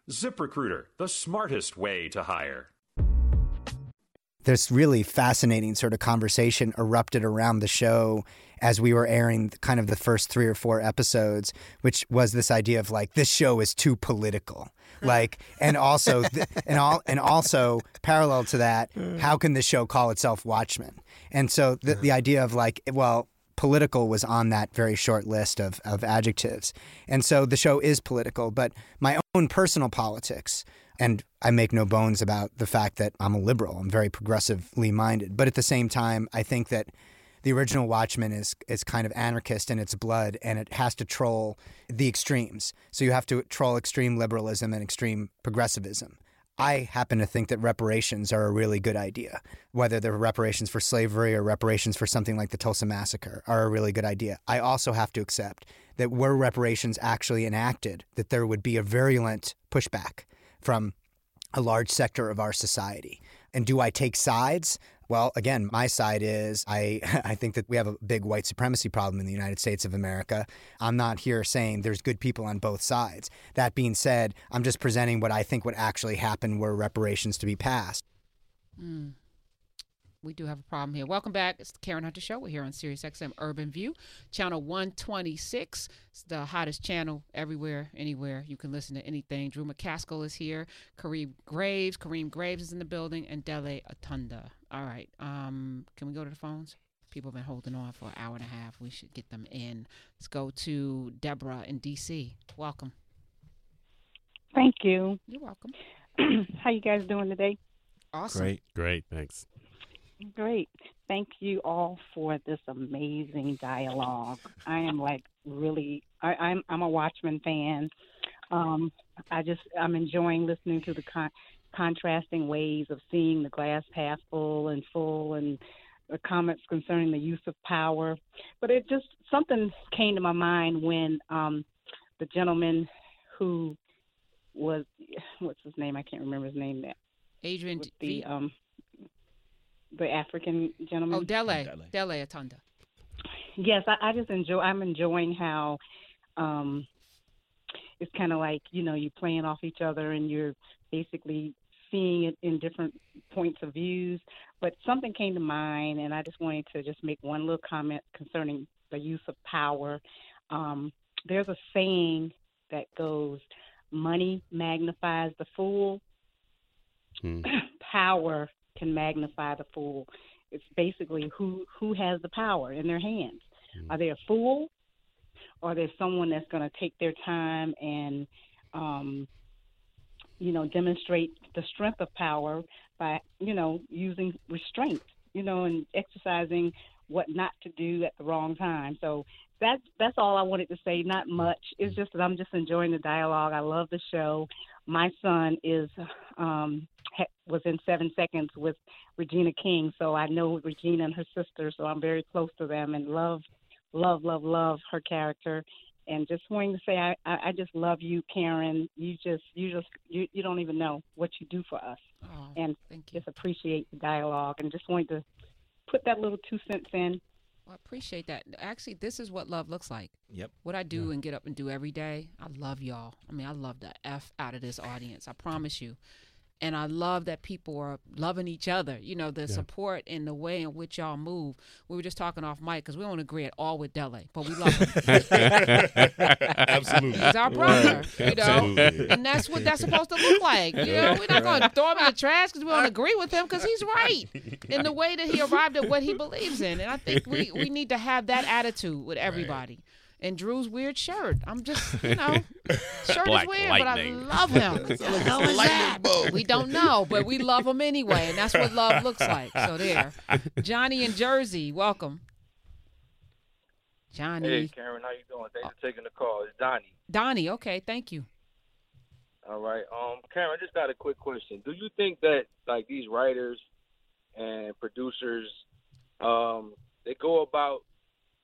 ZipRecruiter, the smartest way to hire.
this really fascinating sort of conversation erupted around the show as we were airing kind of the first three or four episodes, which was this idea of like this show is too political, mm. like, and also, th- and all, and also parallel to that, how can the show call itself Watchmen? And so the the idea of like, well. Political was on that very short list of, of adjectives. And so the show is political, but my own personal politics and I make no bones about the fact that I'm a liberal. I'm very progressively minded. But at the same time, I think that the original Watchmen is is kind of anarchist in its blood, and it has to troll the extremes. So you have to troll extreme liberalism and extreme progressivism. I happen to think that reparations are a really good idea. Whether they're reparations for slavery or reparations for something like the Tulsa Massacre are a really good idea. I also have to accept that were reparations actually enacted, that there would be a virulent pushback from a large sector of our society. And do I take sides? Well, again, my side is I, I think that we have a big white supremacy problem in the United States of America. I'm not here saying there's good people on both sides. That being said, I'm just presenting what I think would actually happen were reparations to be passed.
Mm. We do have a problem here. Welcome back. It's the Karen Hunter Show. We're here on Sirius XM Urban View, channel 126. It's the hottest channel everywhere, anywhere. You can listen to anything. Drew McCaskill is here. Kareem Graves. Kareem Graves is in the building. And Dele Atanda. All right. Um, can we go to the phones? People have been holding on for an hour and a half. We should get them in. Let's go to Deborah in D.C. Welcome.
Thank you.
You're welcome.
How you guys doing today?
Awesome.
Great.
Great, thanks.
Great. Thank you all for this amazing dialogue. I am like really I, I'm I'm a Watchmen fan. Um, I just I'm enjoying listening to the con- contrasting ways of seeing the glass half full and full and the comments concerning the use of power. But it just something came to my mind when um the gentleman who was what's his name? I can't remember his name now.
Adrian
the um the African gentleman.
Oh, Dele.
Dele.
Dele Atanda.
Yes, I, I just enjoy. I'm enjoying how um, it's kind of like you know you're playing off each other and you're basically seeing it in different points of views. But something came to mind, and I just wanted to just make one little comment concerning the use of power. Um, there's a saying that goes, "Money magnifies the fool."
Hmm.
power can magnify the fool. It's basically who who has the power in their hands. Are they a fool, or are they someone that's going to take their time and, um, you know, demonstrate the strength of power by you know using restraint, you know, and exercising what not to do at the wrong time. So that's that's all I wanted to say. Not much. It's just that I'm just enjoying the dialogue. I love the show. My son is um, was in Seven Seconds with Regina King, so I know Regina and her sister. So I'm very close to them and love, love, love, love her character. And just wanting to say, I, I, just love you, Karen. You just, you just, you, you don't even know what you do for us,
Oh,
and just appreciate the dialogue. And just wanted to put that little two cents in.
I appreciate that. Actually, this is what love looks like.
Yep.
What I do and get up and do every day. I love y'all. I mean, I love the F out of this audience. I promise you. And I love that people are loving each other. You know, the support and the way in which y'all move. We were just talking off mic because we don't agree at all with Dele, but we love him.
Absolutely.
He's our brother, you know.
Absolutely.
And that's what that's supposed to look like. You know, we're not going to throw him in the trash because we don't agree with him because he's right in the way that he arrived at what he believes in. And I think we, we need to have that attitude with everybody. And Drew's weird shirt. I'm just, you know, shirt
Black
is weird,
lightning.
but I love him. What the hell is that? We don't know, but we love him anyway, and that's what love looks like. So there, Johnny in Jersey, welcome. Johnny,
Hey, Karen, how you doing? Thanks for taking the call. It's Donnie.
Donnie. Okay, thank you.
All right. Um, Karen, I just got a quick question. Do you think that like these writers and producers, um, they go about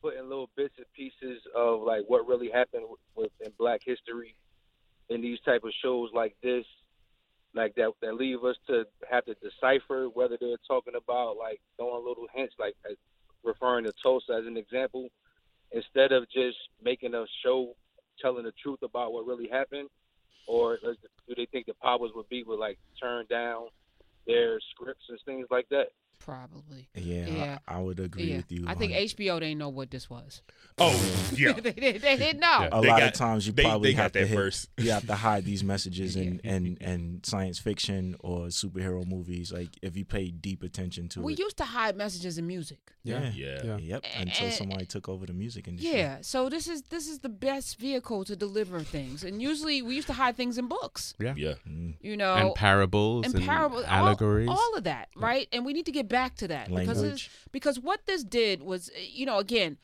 putting little bits and pieces of like what really happened with in Black history in these type of shows like this, like that that leave us to have to decipher whether they're talking about like throwing little hints, like as referring to Tulsa as an example, instead of just making a show telling the truth about what really happened, or do they think the powers would be would like turn down their scripts and things like that?
Probably.
Yeah,
Yeah.
I, I would agree
Yeah.
with you.
I think
on-
HBO didn't know what this was.
Oh, yeah.
they, didn't- they didn't know.
a
They
lot
got-
of times you
they-
probably
they got
have to
that
hit-
first.
you have to hide these messages in, in, in science fiction or superhero movies. Like if you pay deep attention to
We
it.
used to hide messages in music.
yeah.
Yeah.
Yeah.
Yep. Until
Eh,
somebody took over the music industry.
Yeah, so this is this is the best vehicle to deliver things, and usually we used to hide things in books.
Yeah.
Yeah.
Mm.
You know,
and parables
and
and,
parables, all-
allegories.
all, of that, right? And we need to get back to that because
Language.
it's- because what this did was, you know, again,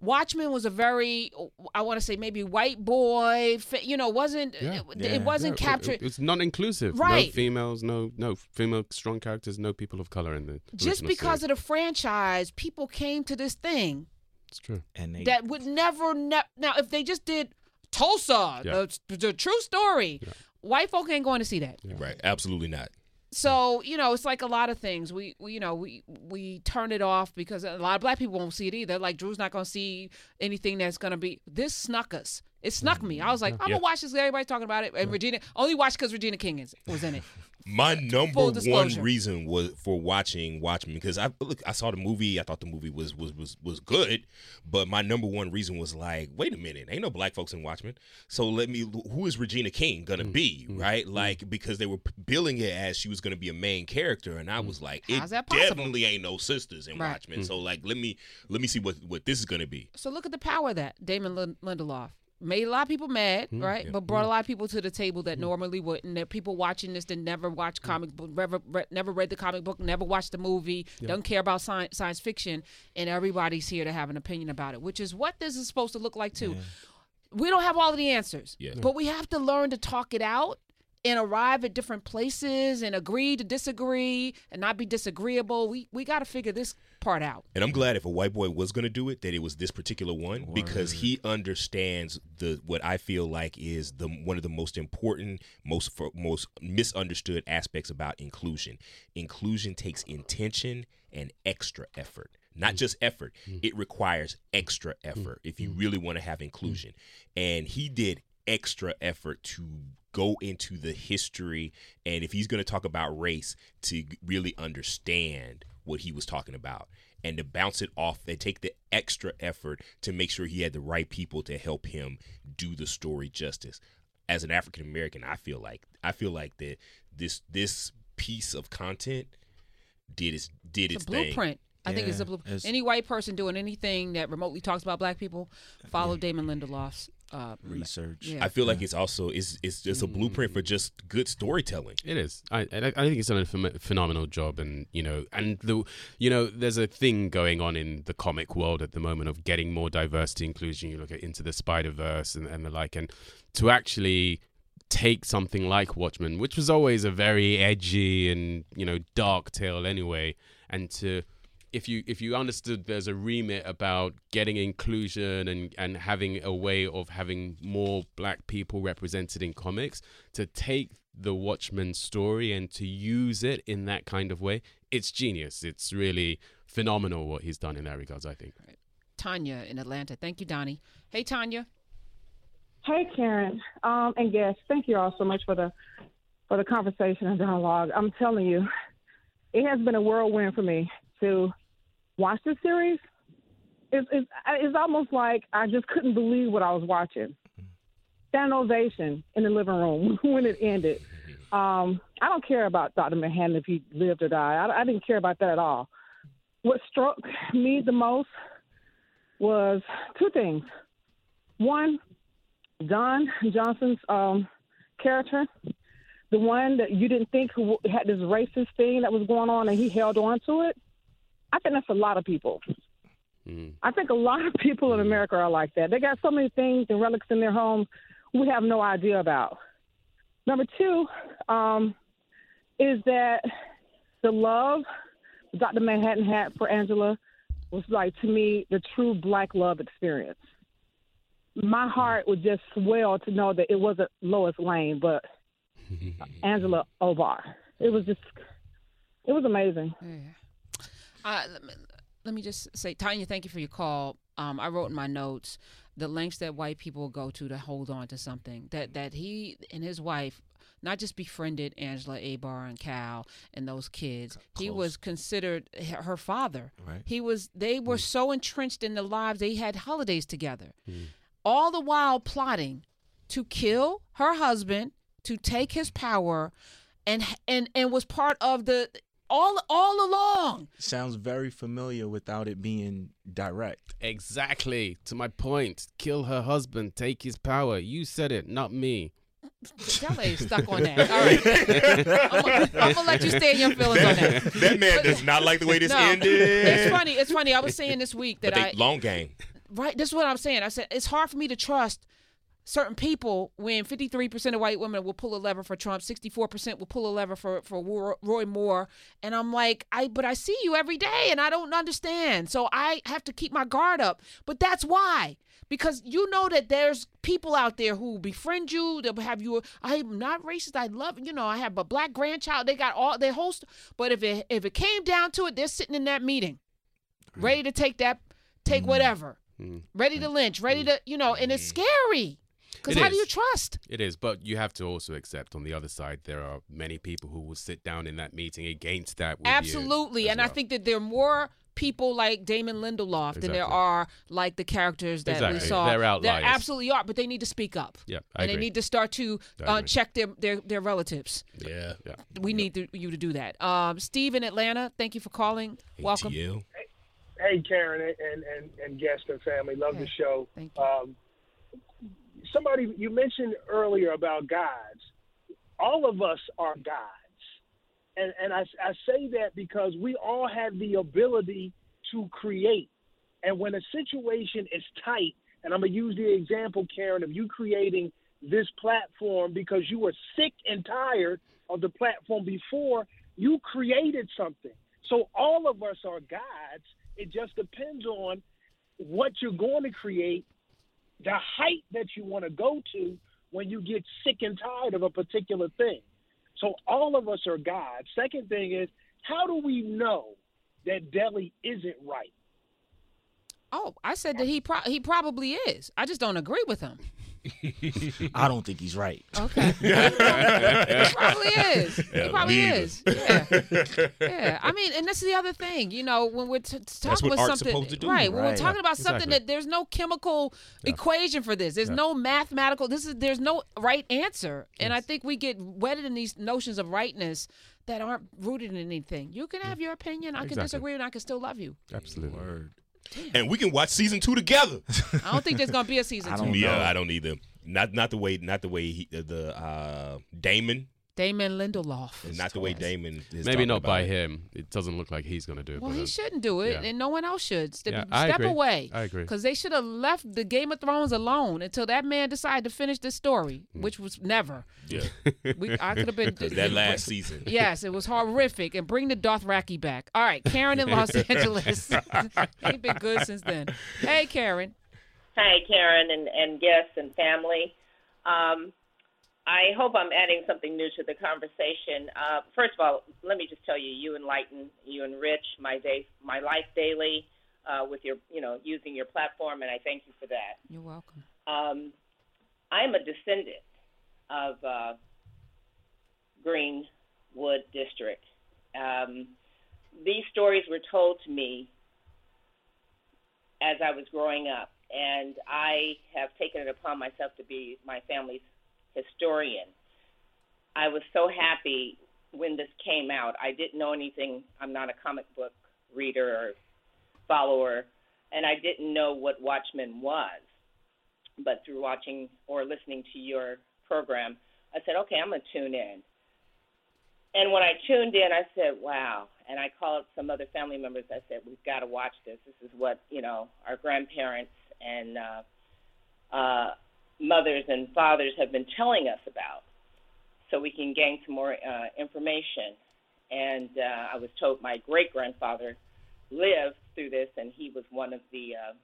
Watchmen was a very, I want to say maybe white boy, you know, wasn't
Yeah.
it,
Yeah.
it wasn't
Yeah, it-
captured.
It, it's non-inclusive.
Right.
No females. No no female strong characters. No people of color in the.
just because
series.
of the franchise, people came to this thing
it's true.
And they
that would never, ne- now if they just did Tulsa,
Yeah.
the, the true story,
Yeah.
white folk ain't going to see that.
Right. Absolutely not.
So you know, it's like a lot of things. We, we you know we we turn it off because a lot of black people won't see it either. Like Drew's not gonna see anything that's gonna be. This snuck us. It snuck me. I was like, I'm
Yeah.
gonna watch this. Everybody's talking about it. And Regina only watched because Regina King is, was in it.
My number one reason was for watching Watchmen because I look I saw the movie I thought the movie was was was was good but my number one reason was like wait a minute ain't no black folks in Watchmen. So let me who is Regina King gonna
Mm.
be mm, right? Mm. like because they were billing it as she was gonna be a main character and I mm. was like it
How's that possible?
definitely ain't no sisters in
Right.
Watchmen. So like let me let me see what what this is gonna be.
So look at the power of that Damon Lindelof made a lot of people mad, hmm. right? But brought hmm. a lot of people to the table that hmm. normally wouldn't. There are people watching this that never watched comic book, never read, never read the comic book, never watched the movie, don't care about science, science fiction, and everybody's here to have an opinion about it, which is what this is supposed to look like too. We don't have all of the answers,
Yeah.
but we have to learn to talk it out and arrive at different places and agree to disagree and not be disagreeable. We we got to figure this part out.
And I'm glad if a white boy was going to do it, that it was this particular one because he understands the what I feel like is the one of the most important, most most misunderstood aspects about inclusion. Inclusion takes intention and extra effort. Not mm. just effort, mm. it requires extra effort if you mm. really want to have inclusion. And he did extra effort to go into the history and if he's going to talk about race to really understand what he was talking about and to bounce it off and take the extra effort to make sure he had the right people to help him do the story justice. As an african american i feel like i feel like that this this piece of content did its did its,
It's a blueprint.
thing
I think it's a
Yeah,
blueprint. Any white person doing anything that remotely talks about black people, follow Damon Lindelof's uh,
Research.
Yeah.
i feel like it's also it's it's just a blueprint for just good storytelling
It is. I I I think it's done a phenomenal job, and you know, and the you know, there's a thing going on in the comic world at the moment of getting more diversity, inclusion. You look at into the Spider Verse and, and the like, and to actually take something like Watchmen, which was always a very edgy and you know dark tale anyway, and to if you if you understood there's a remit about getting inclusion and and having a way of having more black people represented in comics to take the Watchmen story and to use it in that kind of way it's genius it's really phenomenal what he's done in that regards I think
Tanya in Atlanta. Thank you, Donnie. Hey, Tanya.
Hey, Karen, um, and guests, thank you all so much for the for the conversation and dialogue. I'm telling you, it has been a whirlwind for me to watch this series. It's, almost like I just couldn't believe what I was watching. Stand ovation in the living room when it ended. Um, I don't care about Dr. Manhattan if he lived or died. I, I didn't care about that at all. What struck me the most was two things. One, Don Johnson's um, character, the one that you didn't think had this racist thing that was going on, and he held on to it. I think that's a lot of people.
Mm.
I think a lot of people in America are like that. They got so many things and relics in their homes we have no idea about. Number two um, is that the love Dr. Manhattan had for Angela was like to me the true black love experience. My heart would just swell to know that it wasn't Lois Lane, but Angela Abar. It was just, it was amazing.
Yeah. Uh, let, me, let me just say, Tanya, thank you for your call. Um, I wrote in my notes the lengths that white people go to to hold on to something that that he and his wife not just befriended Angela Abar and Cal and those kids. He was considered her father.
Right.
He was. They were so entrenched in the lives. They had holidays together, all the while plotting to kill her husband, to take his power, and and and was part of the all all along.
Sounds very familiar without it being direct.
exactly to my point kill her husband take his power you said it not me
Dele is stuck on that. All right, I'm gonna, let you stay in your feelings on that.
that, that man does not like the way this
No,
ended
it's funny. It's funny. I was saying this week that
but they
I
long game
right. This is what I'm saying. I said it's hard for me to trust certain people when 53% of white women will pull a lever for Trump, 64% will pull a lever for for Roy- Moore, and I'm like, I but I see you every day and I don't understand. So I have to keep my guard up. But that's why. Because you know that there's people out there who befriend you, they'll have you. I'm not racist. I love, you know, I have a black grandchild. They got all their host. But if it if it came down to it, they're sitting in that meeting, ready to take that, take mm-hmm. whatever,
Mm.
ready to lynch, ready mm-hmm. to, you know, and it's scary. Because
It
how do you trust?
It is, but you have to also accept on the other side there are many people who will sit down in that meeting against that. With
Absolutely.
as
And I think that there are more people like Damon Lindelof than there are like the characters that we saw.
They're
There
outliers.
absolutely are, but they need to speak up.
Yeah, I
and they need to start to uh, check their, their, their relatives.
yeah
yeah.
We need to, you to do that. Um, Steve in Atlanta, thank you for calling. Welcome.
ATL.
Hey, Karen and and and guest and family, love the show.
thank you.
Um, somebody you mentioned earlier about gods. All of us are gods, and and I, I say that because we all have the ability to create. And when a situation is tight, and I'm gonna use the example, Karen, of you creating this platform because you were sick and tired of the platform before, you created something. So all of us are gods. It just depends on what you're going to create, the height that you want to go to when you get sick and tired of a particular thing. So all of us are gods. Second thing is, how do we know that Dele isn't right?
Oh, I said that he pro- he probably is. I just don't agree with him.
I don't think he's right.
Okay. he probably is. He probably
me
is. Yeah. yeah. I mean, and this is the other thing. You know, when we're t- talking
what
about
art's
something,
supposed to do.
right? When we're
Right.
talking about something that there's no chemical equation for this. There's no mathematical. This is there's no right answer. And I think we get wedded in these notions of rightness that aren't rooted in anything. You can have your opinion. I can disagree, and I can still love you.
Absolutely.
And we can watch season two together.
I don't think there's gonna be a season
I
two.
don't
yeah,
know.
I don't either. Not not the way not the way he, the uh, Damon
Damon Lindelof.
and not the way Damon is
Maybe not
about
by
it.
him. It doesn't look like he's going to do it.
Well, he shouldn't do it,
yeah.
and no one else should. Step,
Yeah, I
step
agree.
away.
I agree.
Because they should have left the Game of Thrones alone until that man decided to finish the story,
Hmm.
which was never.
Yeah,
We, I could have been.
'Cause that last season.
Yes, it was horrific. And bring the Dothraki back. All right, Karen in Los Angeles. Ain't been good since then. Hey, Karen.
Hi, Karen and, and guests and family. Um, I hope I'm adding something new to the conversation. Uh, first of all, let me just tell you, you enlighten, you enrich my day, my life daily uh, with your, you know, using your platform, and I thank you for that.
You're welcome.
Um, I'm a descendant of uh, Greenwood District. Um, these stories were told to me as I was growing up, and I have taken it upon myself to be my family's historian. I was so happy when this came out. I didn't know anything. I'm not a comic book reader or follower, and I didn't know what Watchmen was. But through watching or listening to your program, I said, okay, I'm going to tune in. And when I tuned in, I said, wow. And I called some other family members. I said, we've got to watch this. This is what, you know, our grandparents and uh, uh, mothers and fathers have been telling us about so we can gain some more uh, information. And uh, I was told my great grandfather lived through this, and he was one of the uh,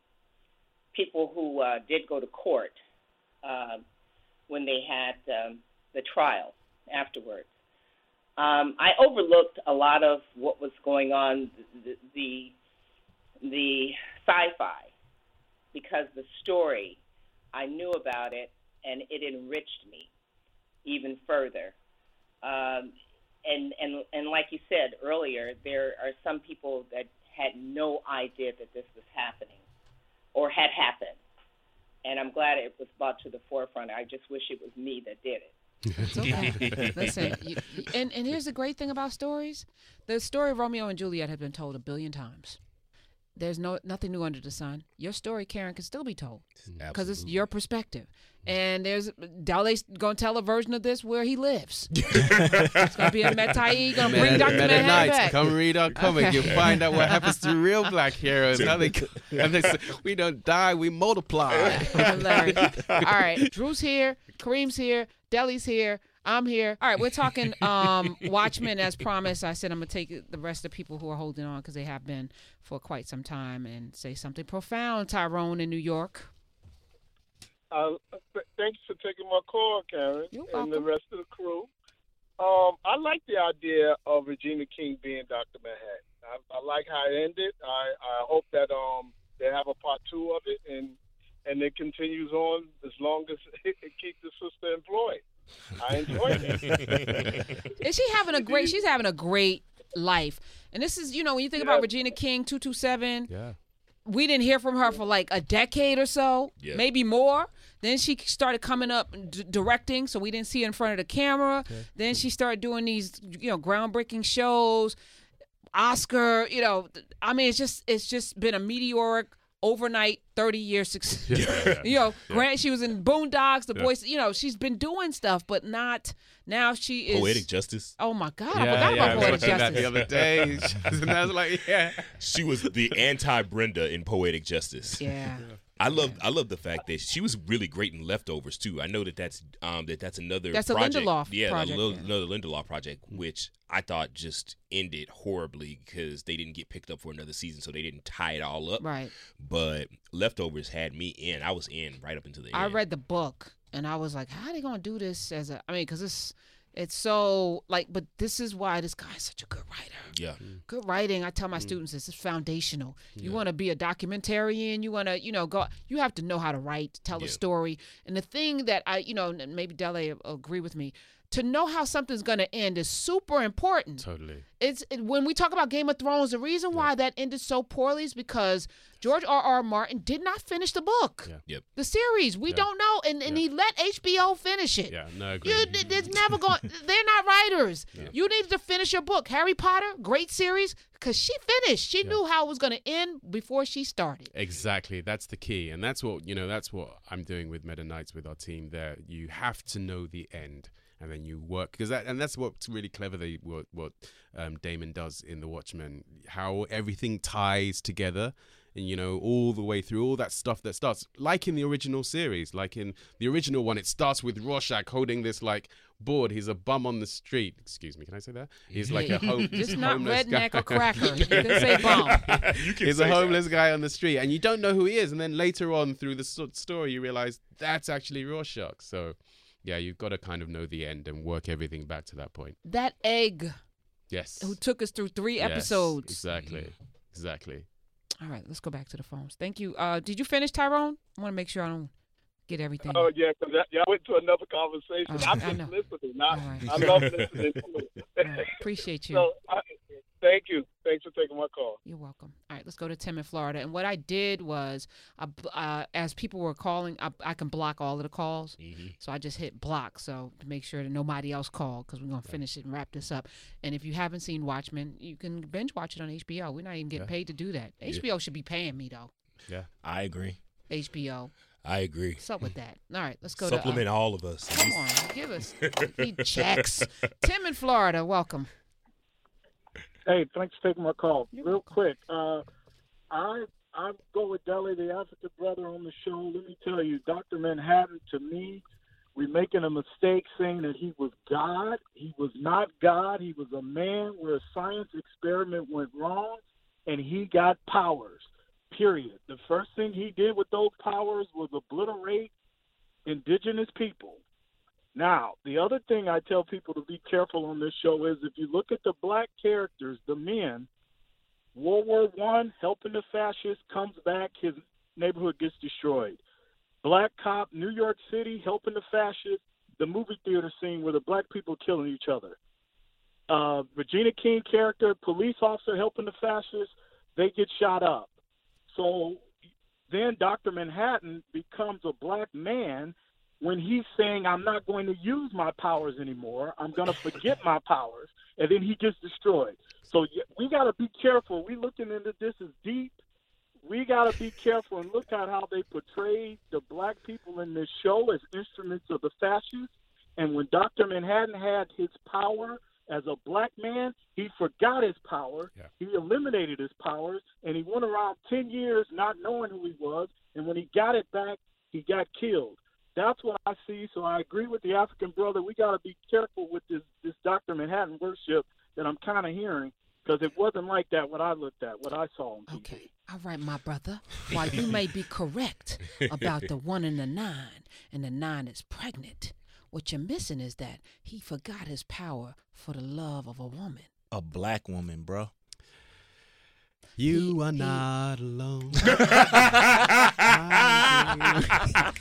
people who uh, did go to court uh, when they had um, the trial afterwards. Um, I overlooked a lot of what was going on, the the, the sci-fi, because the story I knew about it and it enriched me even further. Um, and and and like you said earlier, there are some people that had no idea that this was happening or had happened. And I'm glad it was brought to the forefront. I just wish it was me that did it.
It's okay. Listen, you, and and here's the great thing about stories: the story of Romeo and Juliet had been told a billion times. There's no nothing new under the sun. Your story, Karen, can still be told mm. because it's your perspective. And there's Dele's gonna tell a version of this where he lives. it's gonna be a Metai gonna bring Dr.
Meta
Manhattan
Knights,
back.
come read our comic.
Okay.
You'll find out what happens to real black heroes. How they, and they say, we don't die, we multiply.
All right, Drew's here, Kareem's here, Dele's here. I'm here. All right, we're talking um, Watchmen as promised. I said I'm gonna take the rest of the people who are holding on because they have been for quite some time and say something profound. Tyrone in New York.
Uh, th- thanks for taking my call, Karen,
You're
and the rest of the crew. Um, I like the idea of Regina King being Dr. Manhattan. I, I like how it ended. I, I hope that um they have a part two of it and and it continues on as long as it, it keeps the sister employed. I enjoyed it.
Is she having a great? She's having a great life. And this is, you know, when you think about Regina King, two two seven.
Yeah.
we didn't hear from her for like a decade or so,
Yeah.
maybe more. Then she started coming up d- directing, so we didn't see her in front of the camera. Then she started doing these, you know, groundbreaking shows. Oscar, you know, I mean, it's just it's just been a meteoric overnight 30 year success. you know, Grant, she was in Boondocks, The
Yeah.
Boys, you know, she's been doing stuff, but not now she is
Poetic justice.
Oh my God, I forgot
yeah,
about
was
Poetic
watching that
Justice.
the other day. and I was like, yeah.
She was the anti Brenda in Poetic Justice.
Yeah.
I love I love the fact that she was really great in Leftovers too. I know that that's um that that's another
That's a. Lindelof
yeah,
project,
a little,
yeah.
another Lindelof project, which I thought just ended horribly because they didn't get picked up for another season, so they didn't tie it all up.
Right.
But Leftovers had me in. I was in right up until the end.
I
end.
read the book and I was like, how are they gonna do this as a? I mean, because it's It's so like, but this is why this guy's such a good writer.
Yeah.
Good writing, I tell my mm. students, this is foundational. You want to be a documentarian, you want to, you know, go. You have to know how to write, tell a story. And the thing that I, you know, and maybe Dele will agree with me, to know how something's going to end is super important.
Totally.
It's it, when we talk about Game of Thrones, the reason why that ended so poorly is because George R. R. Martin did not finish the book, Yeah.
Yep.
the series. We
Yeah.
don't know, and, and he let HBO finish it.
Yeah, no, agree.
You, there's never going. They're not writers. You needed to finish your book, Harry Potter, great series, because she finished. She knew how it was going to end before she started.
Exactly. That's the key. And that's what, you know, that's what I'm doing with Meta Knights with our team there. You have to know the end and then you work because that and that's what's really clever they what what um, Damon does in The Watchmen how everything ties together and you know all the way through all that stuff that starts like in the original series like in the original one it starts with Rorschach holding this like board he's a bum on the street excuse me can I say that he's like a home
Just not
homeless guy.
redneck or cracker. You can say bum.
You can
He's
say
a
that.
homeless guy on the street, and you don't know who he is. And then later on through the so- story, you realize that's actually Rorschach. So, yeah, you've got to kind of know the end and work everything back to that point.
That egg
Yes.
who took us through three
Yes,
episodes.
Exactly. Exactly.
All right, let's go back to the phones. Thank you. Uh, did you finish, Tyrone? I want to make sure I don't get everything.
Oh yeah, because y'all went to another conversation.
Oh,
I'm just
know.
listening. I,
All right.
I love listening. To it.
All right, Appreciate you.
So, I, thank you. Thanks for taking my call.
You're welcome. All right, let's go to Tim in Florida. And what I did was, I uh, as people were calling, I, I can block all of the calls. So I just hit block, so to make sure that nobody else called, because we're gonna finish it and wrap this up. And if you haven't seen Watchmen, you can binge watch it on HBO. We're not even getting
Yeah.
paid to do that.
Yeah.
HBO should be paying me though.
Yeah.
I agree.
HBO.
I agree.
What's up with that? All right, let's go
Supplement
to. uh,
all of us.
Come on, give us we need checks. Tim in Florida, welcome.
Hey, thanks for taking my call. Real quick, uh, I I go with Dele, the African brother on the show. Let me tell you, Doctor Manhattan. To me, we're making a mistake saying that he was God. He was not God. He was a man where a science experiment went wrong, and he got powers. Period. The first thing he did with those powers was obliterate indigenous people. Now, the other thing I tell people to be careful on this show is if you look at the black characters, the men, World War One, helping the fascists, comes back, his neighborhood gets destroyed. Black cop, New York City, helping the fascists, the movie theater scene where the black people killing each other. Uh, Regina King character, police officer helping the fascists, they get shot up. So then Dr. Manhattan becomes a black man when he's saying, I'm not going to use my powers anymore. I'm going to forget my powers. And then he gets destroyed. So we got to be careful. We looking into this as deep. We got to be careful and look at how they portray the black people in this show as instruments of the fascists. And when Dr. Manhattan had his power as a black man, he forgot his power. He eliminated his powers, and he went around 10 years not knowing who he was. And when he got it back, he got killed. That's what I see. So I agree with the African brother. We got to be careful with this, this Dr. Manhattan worship that I'm kind of hearing because it wasn't like that what I looked at, what I saw on TV.
Okay. All right, my brother. While you may be correct about the one and the nine, and the nine is pregnant, what you're missing is that he forgot his power for the love of a woman.
A black woman, bro.
You are not alone.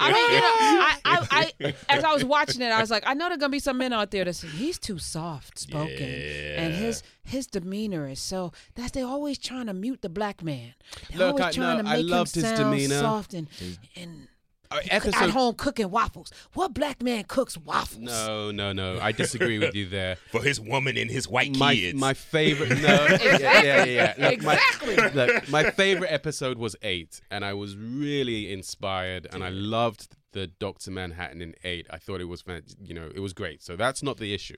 I mean, you know, I, I, I, as I was watching it, I was like, I know there gonna be some men out there that say he's too soft spoken, and his his demeanor is so that's they always trying to mute the black man. They're
Look,
always
I-
trying
no,
to
I
make
loved
him
his
sound
demeanor.
soft and and
Uh,
at home cooking waffles. What black man cooks waffles?
No, no, no. I disagree with you there.
For his woman and his white
my,
kids.
My favorite. No. yeah, yeah, yeah. Look,
Exactly.
My, look, my favorite episode was eight, and I was really inspired, and I loved the Doctor Manhattan in eight. I thought it was, you know, it was great. So that's not the issue.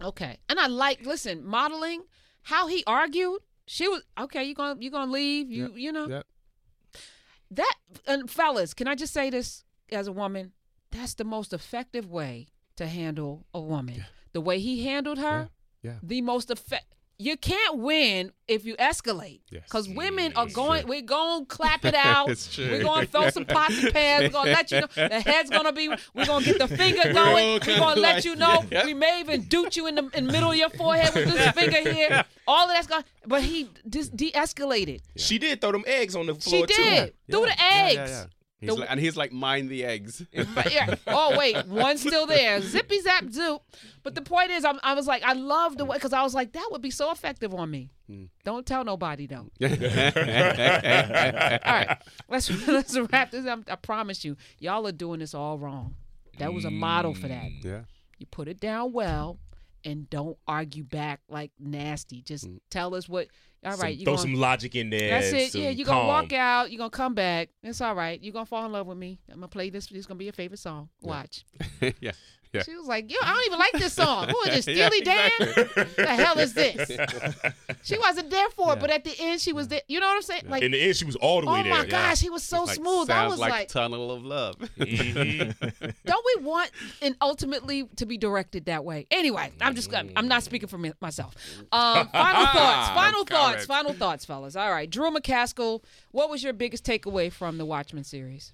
Okay. And I like listen, modeling how he argued. She was okay, you going to you going to leave, you you know.
Yep.
That and fellas, can I just say this as a woman? That's the most effective way to handle a woman. The way he handled her,
Yeah.
the most effect you can't win if you escalate.
Yes.
Because women are going, we're going to clap it out.
It's true.
We're going to throw some pots and pans. We're going to let you know. The head's going to be, we're going to get the finger
We're
going. We're going to let
like-
you know.
yeah.
We may even doot you in the, in the middle of your forehead with this finger here. All of that's going But he dis- de escalated.
She did throw them eggs on the floor
She did. Threw the eggs.
He's
The-
like, and he's like, mind the eggs.
Yeah. Oh wait, one's still there. Zippy zap zoop. But the point is, I'm, I was like, I love the way because I was like, that would be so effective on me. Hmm. Don't tell nobody though. All right, let's let's wrap this up. I promise you, y'all are doing this all wrong. That was a model for that.
Mm, yeah.
You put it down well, and don't argue back like nasty. Just mm. tell us what. All
Some-
right, you
throw
gonna-
some logic in there.
That's it. Yeah, you're gonna
calm.
walk out. You're gonna come back. It's all right. You're gonna fall in love with me. I'm gonna play this. It's gonna be your favorite song. Watch.
yeah. Yeah.
She was like, "Yo, I don't even like this song. Who is this?
Yeah,
Steely Dan?
exactly.
the hell is this?" She wasn't there for it, but at the end, she was there. You know what I'm saying? Like,
in the end, she was all the way
oh
there.
Oh my gosh, he was so
like,
smooth. I was
like,
like,
Tunnel of Love.
Mm-hmm.
don't we want and ultimately to be directed that way? Anyway, I'm just I'm, I'm not speaking for me, myself. Um, final thoughts. Final thoughts. Final thoughts, fellas. All right, Drew McCaskill. What was your biggest takeaway from the Watchmen series?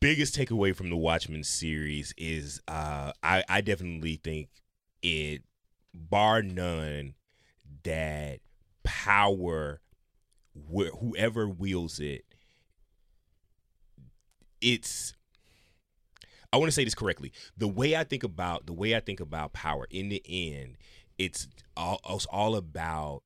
Biggest takeaway from the Watchmen series is uh, I, I definitely think it, bar none, that power, wh- whoever wields it, it's. I want to say this correctly. The way I think about the way I think about power in the end, it's all it's all about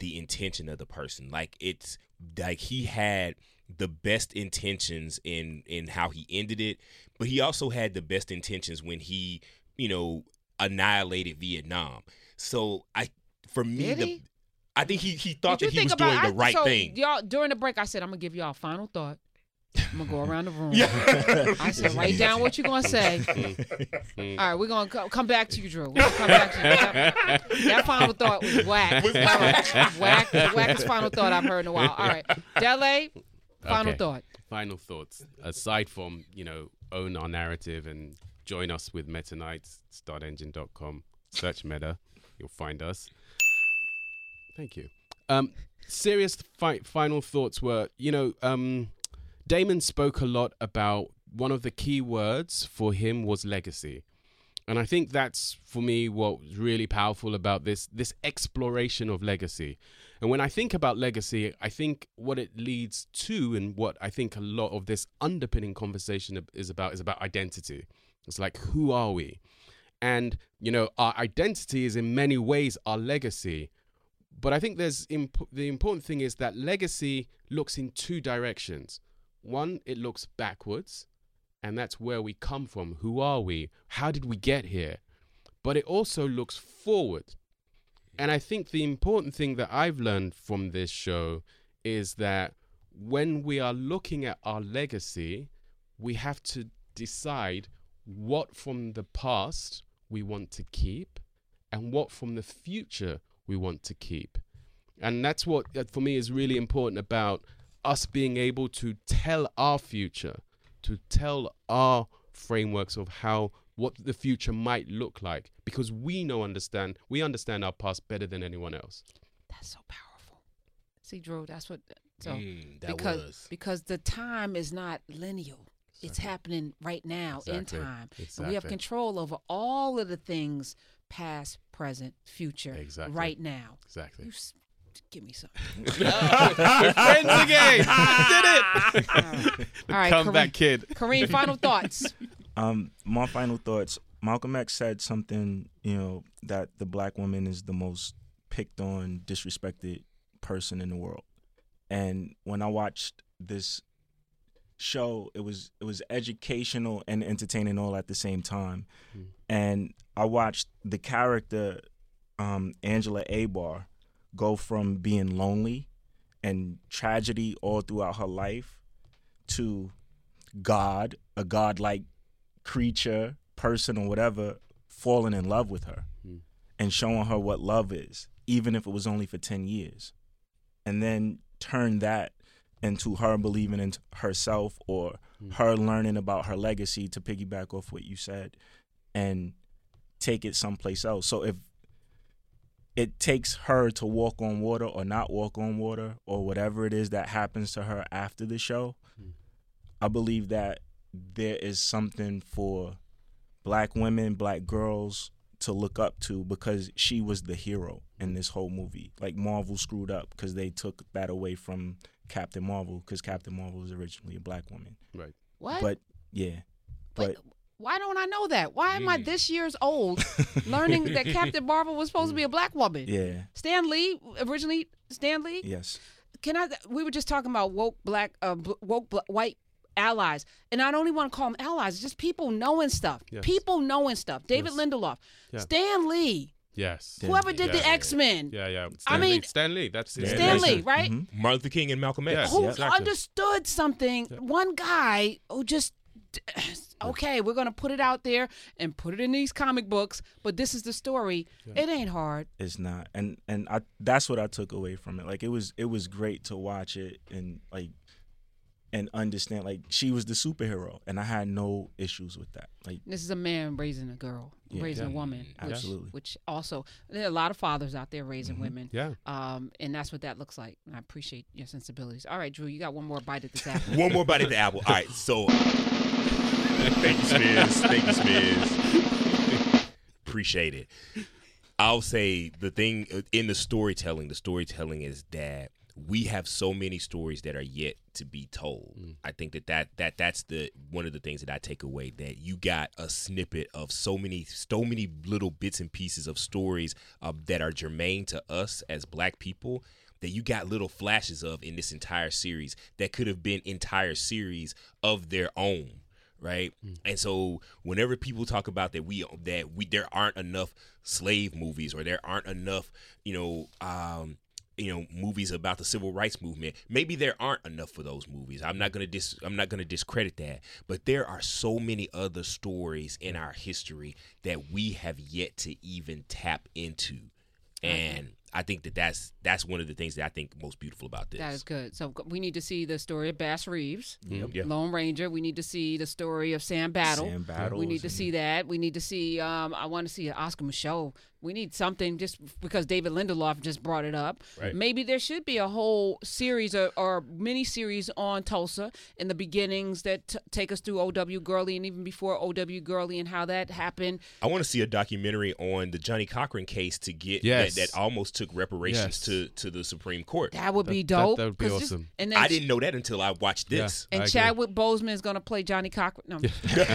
the intention of the person. Like it's like he had the best intentions in in how he ended it, but he also had the best intentions when he, you know, annihilated Vietnam. So I for me
Did
the
he?
I think he he thought
you
that he was
think
doing
about-
the
I-
right
so
thing.
Y'all during the break, I said I'm gonna give y'all a final thought. I'm gonna go around the room.
Yeah.
I said, write down what you're gonna say. All right, we're gonna co- come back to you, Drew. We're gonna come back to you. That, that final thought was whack.
Was
All right. whack, the wackest final thought I've heard in a while. All right, Dele, final
Okay.
thought.
Final thoughts. Aside from, you know, own our narrative and join us with Meta Knights, startengine.com. Search Meta, you'll find us. Thank you. Um, serious fi- final thoughts were, you know, um, Damon spoke a lot about one of the key words for him was legacy. And I think that's for me what was really powerful about this this exploration of legacy. And when I think about legacy, I think what it leads to and what I think a lot of this underpinning conversation is about is about identity. It's like who are we? And you know, our identity is in many ways our legacy. But I think there's imp- the important thing is that legacy looks in two directions. One, it looks backwards, and that's where we come from. Who are we? How did we get here? But it also looks forward. And I think the important thing that I've learned from this show is that when we are looking at our legacy, we have to decide what from the past we want to keep and what from the future we want to keep. And that's what, for me, is really important about us being able to tell our future, to tell our frameworks of how what the future might look like, because we know understand we understand our past better than anyone else.
That's so powerful. See, Drew, that's what. So
Mm, that
because
was.
because the time is not lineal. It's happening right now
Exactly.
in time, and we have control over all of the things, past, present, future,
Exactly.
right now.
Exactly.
You s- give me some.
We're friends again. Did it.
All right,
Come
Kareem-
back, kid.
Kareem, final thoughts.
Um, my final thoughts. Malcolm X said something, you know, that the black woman is the most picked on, disrespected person in the world. And when I watched this show, it was it was educational and entertaining all at the same time. And I watched the character um, Angela Abar go from being lonely and tragedy all throughout her life to God, a God-like creature, person, or whatever, falling in love with her hmm. and showing her what love is, even if it was only for 10 years. And then turn that into her believing in herself or hmm. her learning about her legacy to piggyback off what you said and take it someplace else. So if it takes her to walk on water or not walk on water or whatever it is that happens to her after the show. Hmm. I believe that there is something for black women, black girls to look up to because she was the hero in this whole movie. Like Marvel screwed up because they took that away from Captain Marvel because Captain Marvel was originally a black woman.
Right.
What?
But yeah. But
Why don't I know that? Why am I this years old learning that Captain Marvel was supposed to be a black woman?
yeah.
Stan Lee originally Stan Lee.
Yes.
Can I? We were just talking about woke black, uh, woke bl- white allies, and I don't even want to call them allies. It's just people knowing stuff.
Yes.
People knowing stuff. David
Yes.
Lindelof,
Yeah.
Stan Lee,
Yes.
whoever did the
Yeah.
X Men.
Yeah, yeah.
I
Stan
mean,
Lee. Stan Lee. That's his
Stan Lee,
name.
right? Mm-hmm.
Martin Luther King and Malcolm X.
Yes,
Who
exactly.
understood something? One guy who just. Okay, we're gonna put it out there and put it in these comic books, but this is the story. It ain't hard.
It's not. And and I that's what I took away from it. Like it was it was great to watch it and like and understand like she was the superhero and I had no issues with that. Like
This is a man raising a girl,
Yeah.
raising a woman. Which,
Absolutely.
Which also, there are a lot of fathers out there raising
Mhm.
women.
Yeah.
Um, and that's what that looks like. And I appreciate your sensibilities. All right, Drew, you got one more bite at this apple.
One more bite at the apple. All right, so thank you, Smiz. Thank you, Smiz. Appreciate it. I'll say the thing uh, in the storytelling, the storytelling is that we have so many stories that are yet to be told. I think that, that that that's the one of the things that I take away that you got a snippet of so many so many little bits and pieces of stories uh, that are germane to us as black people that you got little flashes of in this entire series that could have been entire series of their own right? And so whenever people talk about that we that we there aren't enough slave movies or there aren't enough you know um you know movies about the civil rights movement maybe there aren't enough for those movies. I'm not going to dis i'm not going to discredit that. But there are so many other stories in our history that we have yet to even tap into. And i think that that's that's one of the things that i think most beautiful about this
That is good. So we need to see the story of Bass Reeves,
Yep. Yeah.
Lone Ranger. We need to see the story of Sam Battle.
Sam
Battle.
we
need to see that. We need to see. Um, I want to see Oscar Micheaux. We need something just because David Lindelof just brought it up.
Right.
Maybe there should be a whole series or, or mini series on Tulsa in the beginnings that t- take us through O.W. Gurley and even before O.W. Gurley and how that happened.
I want to see a documentary on the Johnnie Cochran case to get
Yes.
that, that almost took reparations
Yes.
to, to the Supreme Court.
That would be
That- that-
dope.
that would be
'cause just-
awesome.
and then
I didn't know that until I watched this.
And
I.
Chadwick Boseman is going to play Johnnie Cochran. No, he played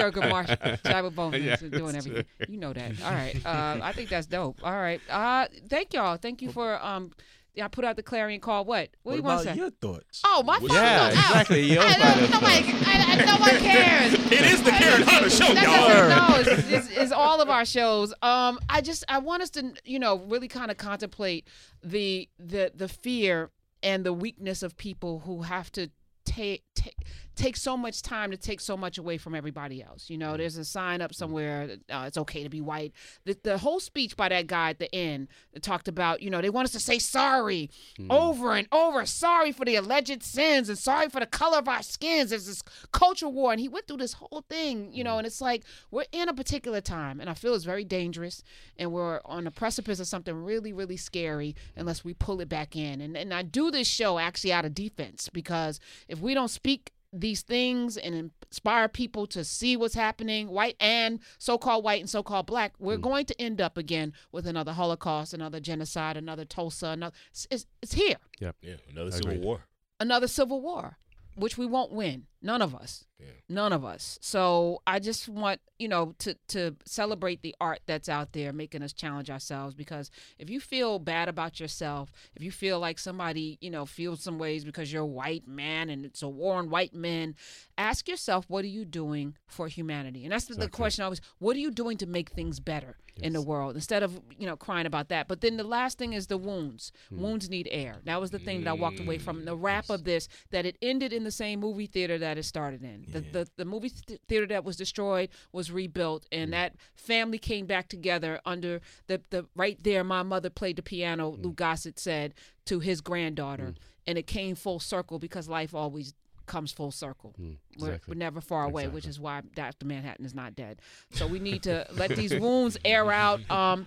Thurgood Marshall. Chadwick Boseman
Yes.
is doing everything. You know that. All right. Uh, I think that's dope. All right. Uh, thank y'all. Thank you for um. Yeah, I put out the clarion call. What? What,
what
do you want to say?
your thoughts?
Oh, my phone
Yeah,
goes out.
exactly. Your
I,
final
nobody, I, I, no one cares.
It is the Karen Hunter show,
That
y'all.
doesn't- no, it's, it's, it's all of our shows. Um, I just I want us to you know really kind of contemplate the the the fear and the weakness of people who have to take take take so much time to take so much away from everybody else. You know, mm-hmm. there's a sign up mm-hmm. somewhere uh, it's okay to be white. The, the whole speech by that guy at the end talked about, you know, they want us to say sorry mm-hmm. over and over, sorry for the alleged sins and sorry for the color of our skins. There's this culture war, and he went through this whole thing, you know, and it's like we're in a particular time, and I feel it's very dangerous, and we're on the precipice of something really, really scary unless we pull it back in. And and I do this show actually out of defense because if we don't speak these things and inspire people to see what's happening, white and so-called white and so-called black, we're hmm. going to end up again with another Holocaust, another genocide, another Tulsa, another. It's, it's, it's here,
Yep.
Yeah, another
I
civil war.
another civil war, which we won't win. None of us.
Yeah.
None of us. So I just want you know to to celebrate the art that's out there, making us challenge ourselves. Because if you feel bad about yourself, if you feel like somebody you know feels some ways because you're a white man and it's a war on white men, ask yourself what are you doing for humanity? And that's the- the question always: What are you doing to make things better in the world instead of you know crying about that? But then the last thing is the wounds. Hmm. Wounds need air. That was the thing that I walked away from the wrap of this. That it ended in the same movie theater that it started in. The, the the movie th- theater that was destroyed was rebuilt, and hmm. that family came back together under the the right there. My mother played the piano. Hmm. Lou Gossett said to his granddaughter, and it came full circle because life always comes full circle.
Mm,
We're,
exactly.
we're never far away, which is why Dr. Manhattan is not dead. So we need to let these wounds air out. Um,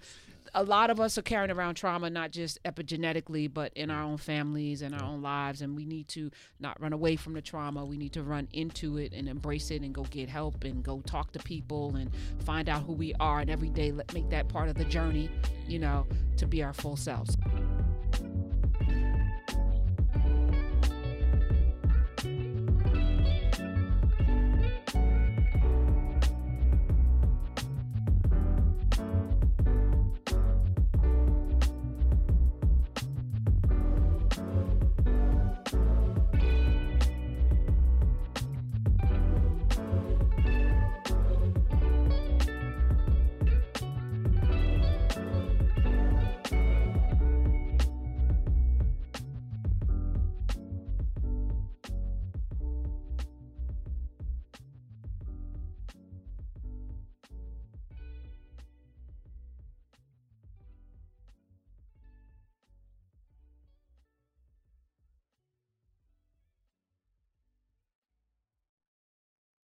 a lot of us are carrying around trauma, not just epigenetically, but in our own families and our own lives. And we need to not run away from the trauma. We need to run into it and embrace it and go get help and go talk to people and find out who we are. And every day, let make that part of the journey, you know, to be our full selves.